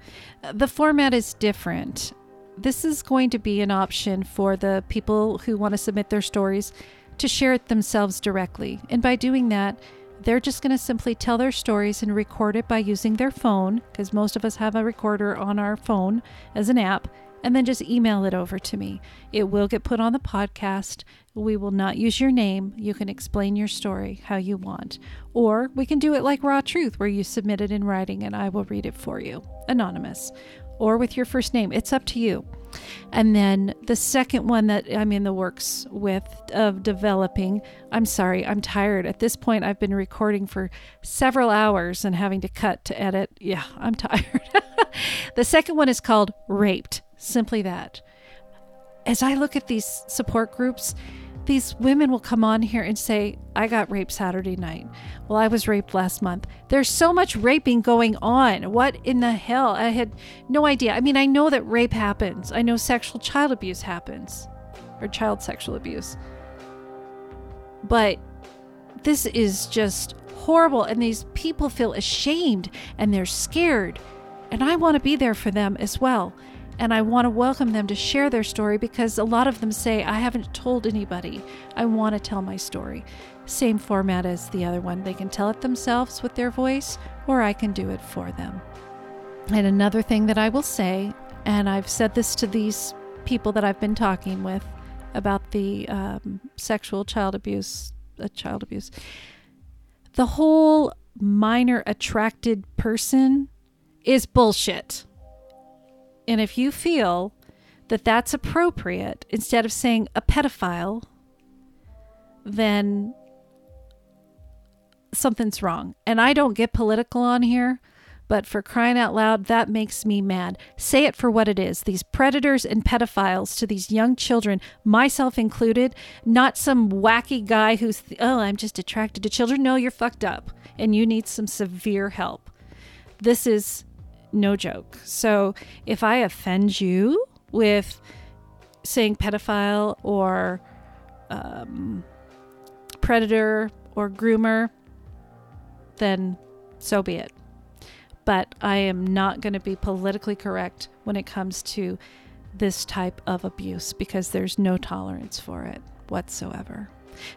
The format is different. This is going to be an option for the people who want to submit their stories to share it themselves directly. And by doing that, they're just going to simply tell their stories and record it by using their phone, because most of us have a recorder on our phone as an app, and then just email it over to me. It will get put on the podcast. We will not use your name. You can explain your story how you want. Or we can do it like Raw Truth, where you submit it in writing and I will read it for you, anonymous, or with your first name. It's up to you. And then the second one that I'm in the works with of developing, I'm sorry, I'm tired. At this point, I've been recording for several hours and having to cut to edit. Yeah, I'm tired. the second one is called Raped, simply that. As I look at these support groups, these women will come on here and say, I got raped Saturday night. Well, I was raped last month. There's so much raping going on. What in the hell? I had no idea. I mean, I know that rape happens, I know sexual child abuse happens, or child sexual abuse. But this is just horrible. And these people feel ashamed and they're scared. And I want to be there for them as well. And I want to welcome them to share their story because a lot of them say, I haven't told anybody. I want to tell my story. Same format as the other one. They can tell it themselves with their voice, or I can do it for them. And another thing that I will say, and I've said this to these people that I've been talking with about the um, sexual child abuse, uh, child abuse, the whole minor attracted person is bullshit. And if you feel that that's appropriate, instead of saying a pedophile, then something's wrong. And I don't get political on here, but for crying out loud, that makes me mad. Say it for what it is these predators and pedophiles to these young children, myself included, not some wacky guy who's, oh, I'm just attracted to children. No, you're fucked up and you need some severe help. This is no joke. So if I offend you with saying pedophile or um, predator or groomer, then so be it. But I am not going to be politically correct when it comes to this type of abuse because there's no tolerance for it whatsoever.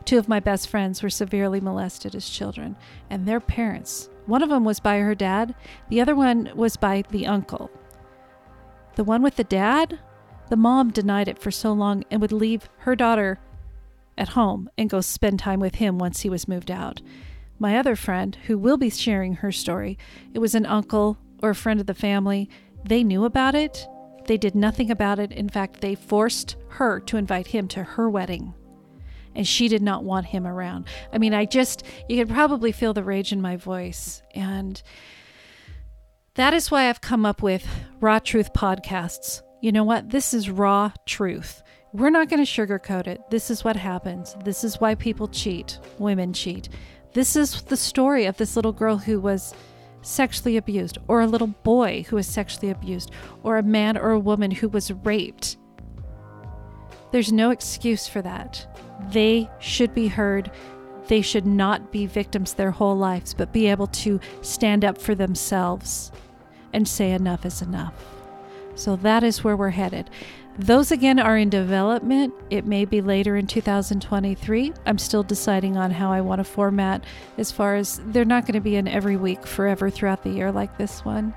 Two of my best friends were severely molested as children, and their parents one of them was by her dad, the other one was by the uncle. The one with the dad, the mom denied it for so long and would leave her daughter at home and go spend time with him once he was moved out. My other friend, who will be sharing her story, it was an uncle or a friend of the family. They knew about it. They did nothing about it. In fact, they forced her to invite him to her wedding and she did not want him around. I mean, I just, you could probably feel the rage in my voice. And that is why I've come up with Raw Truth podcasts. You know what? This is raw truth. We're not going to sugarcoat it. This is what happens. This is why people cheat, women cheat. This is the story of this little girl who was sexually abused, or a little boy who was sexually abused, or a man or a woman who was raped. There's no excuse for that. They should be heard. They should not be victims their whole lives, but be able to stand up for themselves and say enough is enough. So that is where we're headed. Those again are in development. It may be later in 2023. I'm still deciding on how I want to format as far as they're not going to be in every week forever throughout the year like this one.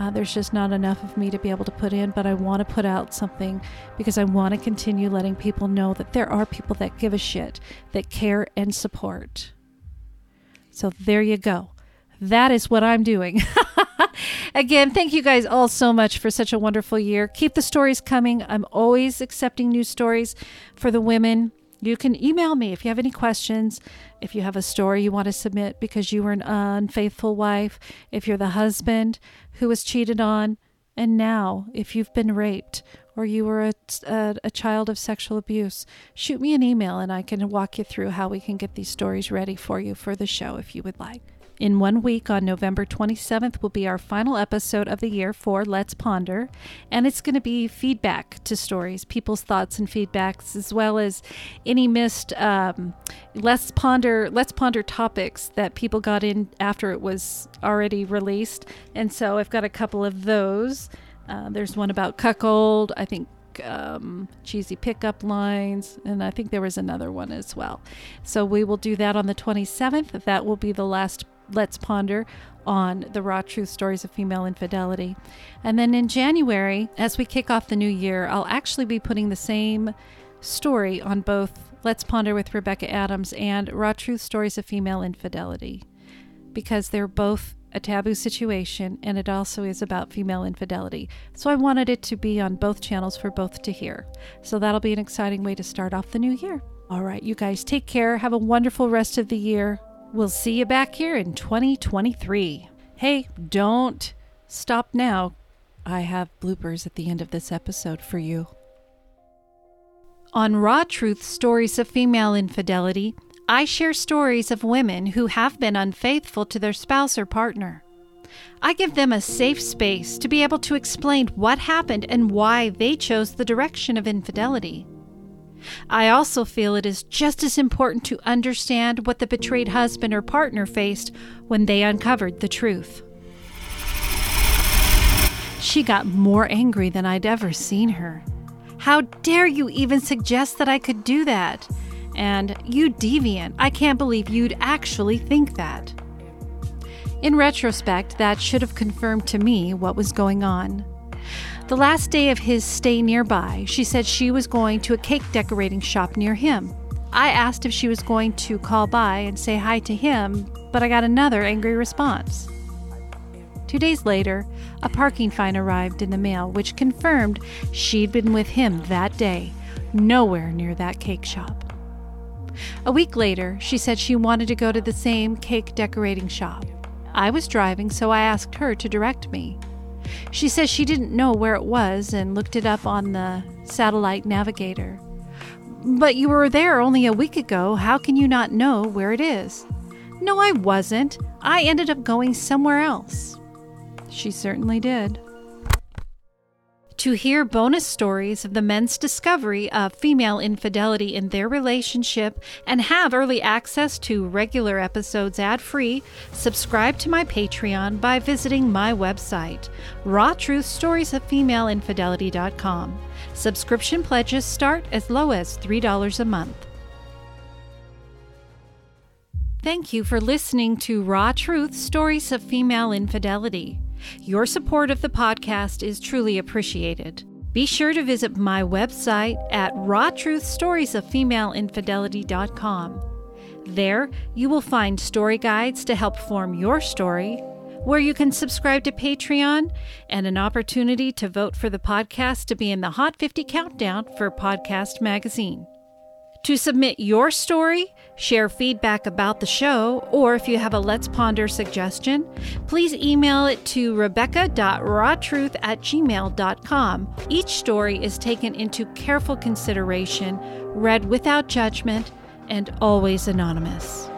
Uh, there's just not enough of me to be able to put in, but I want to put out something because I want to continue letting people know that there are people that give a shit, that care and support. So there you go. That is what I'm doing. Again, thank you guys all so much for such a wonderful year. Keep the stories coming. I'm always accepting new stories for the women. You can email me if you have any questions, if you have a story you want to submit because you were an unfaithful wife, if you're the husband who was cheated on, and now if you've been raped or you were a, a, a, child of sexual abuse, shoot me an email and I can walk you through how we can get these stories ready for you for the show if you would like. In one week, on November 27th, will be our final episode of the year for Let's Ponder. And it's going to be feedback to stories, people's thoughts and feedbacks, as well as any missed um, Let's Ponder Let's Ponder topics that people got in after it was already released. And so I've got a couple of those. Uh, there's one about cuckold. I think um, cheesy pickup lines, and I think there was another one as well. So we will do that on the 27th. That will be the last Let's Ponder on the raw truth stories of female infidelity. And then in January, as we kick off the new year, I'll actually be putting the same story on both Let's Ponder with Rebecca Adams and Raw Truth Stories of Female Infidelity because they're both a taboo situation and it also is about female infidelity. So I wanted it to be on both channels for both to hear. So that'll be an exciting way to start off the new year. All right, you guys take care. Have a wonderful rest of the year. We'll see you back here in 2023. Hey, don't stop now. I have bloopers at the end of this episode for you. On Raw Truth Stories of Female Infidelity, I share stories of women who have been unfaithful to their spouse or partner. I give them a safe space to be able to explain what happened and why they chose the direction of infidelity. I also feel it is just as important to understand what the betrayed husband or partner faced when they uncovered the truth. She got more angry than I'd ever seen her. How dare you even suggest that I could do that? And you deviant, I can't believe you'd actually think that. In retrospect, that should have confirmed to me what was going on. The last day of his stay nearby, she said she was going to a cake decorating shop near him. I asked if she was going to call by and say hi to him, but I got another angry response. Two days later, a parking fine arrived in the mail which confirmed she'd been with him that day, nowhere near that cake shop. A week later, she said she wanted to go to the same cake decorating shop. I was driving, so I asked her to direct me. She says she didn't know where it was and looked it up on the satellite navigator. But you were there only a week ago. How can you not know where it is? No, I wasn't. I ended up going somewhere else. She certainly did. To hear bonus stories of the men's discovery of female infidelity in their relationship and have early access to regular episodes ad free, subscribe to my Patreon by visiting my website, rawtruthstoriesoffemaleinfidelity.com. Subscription pledges start as low as $3 a month. Thank you for listening to Raw Truth Stories of Female Infidelity. Your support of the podcast is truly appreciated. Be sure to visit my website at rawtruthstoriesoffemaleinfidelity.com. There, you will find story guides to help form your story, where you can subscribe to Patreon, and an opportunity to vote for the podcast to be in the Hot 50 Countdown for Podcast Magazine. To submit your story, share feedback about the show, or if you have a Let's Ponder suggestion, please email it to rebecca.rawtruth at gmail.com. Each story is taken into careful consideration, read without judgment, and always anonymous.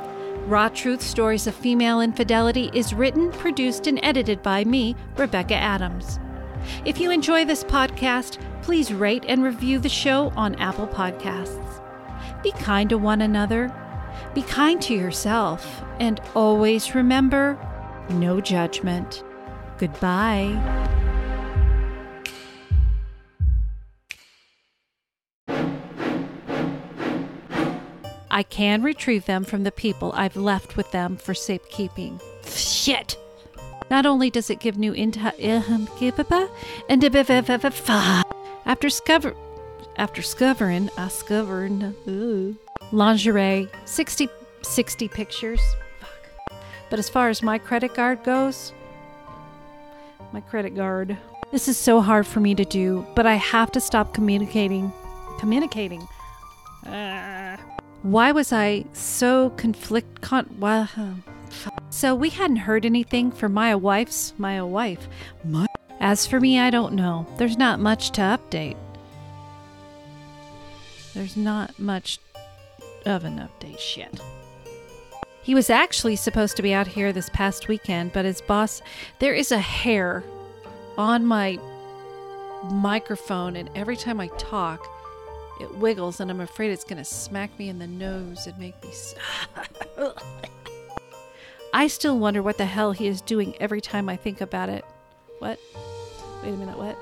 Raw Truth Stories of Female Infidelity is written, produced, and edited by me, Rebecca Adams. If you enjoy this podcast, please rate and review the show on Apple Podcasts. Be kind to one another. Be kind to yourself. And always remember no judgment. Goodbye. I can retrieve them from the people I've left with them for safekeeping. Shit! Not only does it give new inta uh-huh, and after discover after discovering, I discovered uh, ooh, lingerie, 60, 60 pictures. Fuck. But as far as my credit card goes, my credit card. This is so hard for me to do, but I have to stop communicating. Communicating. Uh, why was I so conflict? Con- well, uh, so we hadn't heard anything from my wife's my wife. My- As for me, I don't know. There's not much to update. There's not much of an update shit. He was actually supposed to be out here this past weekend, but his boss, there is a hair on my microphone, and every time I talk, it wiggles, and I'm afraid it's going to smack me in the nose and make me. I still wonder what the hell he is doing every time I think about it. What? Wait a minute, what?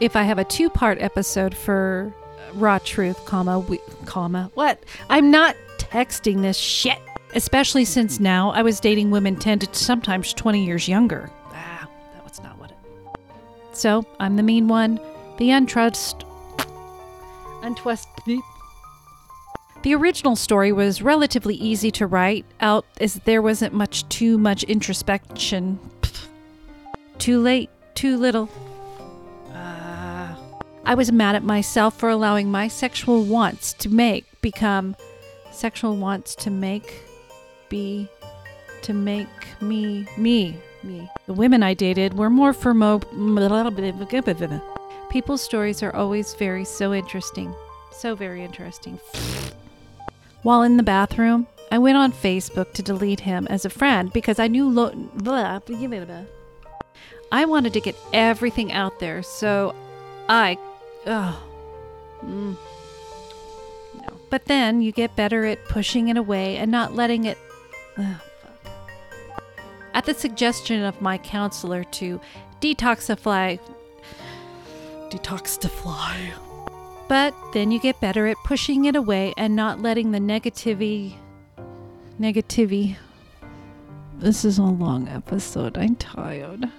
If I have a two part episode for raw truth, comma, we, comma, what? I'm not texting this shit. Especially since now I was dating women 10 to sometimes 20 years younger. Ah, that was not what it. So, I'm the mean one, the untrust, untwist, The original story was relatively easy to write out as there wasn't much too much introspection. Too late, too little. I was mad at myself for allowing my sexual wants to make become sexual wants to make be to make me me me. The women I dated were more for mo. People's stories are always very so interesting, so very interesting. While in the bathroom, I went on Facebook to delete him as a friend because I knew lo- I wanted to get everything out there, so I. Oh, mm, no. But then you get better at pushing it away and not letting it. Oh. At the suggestion of my counselor to detoxify. Detoxify. But then you get better at pushing it away and not letting the negativity. Negativity. This is a long episode. I'm tired.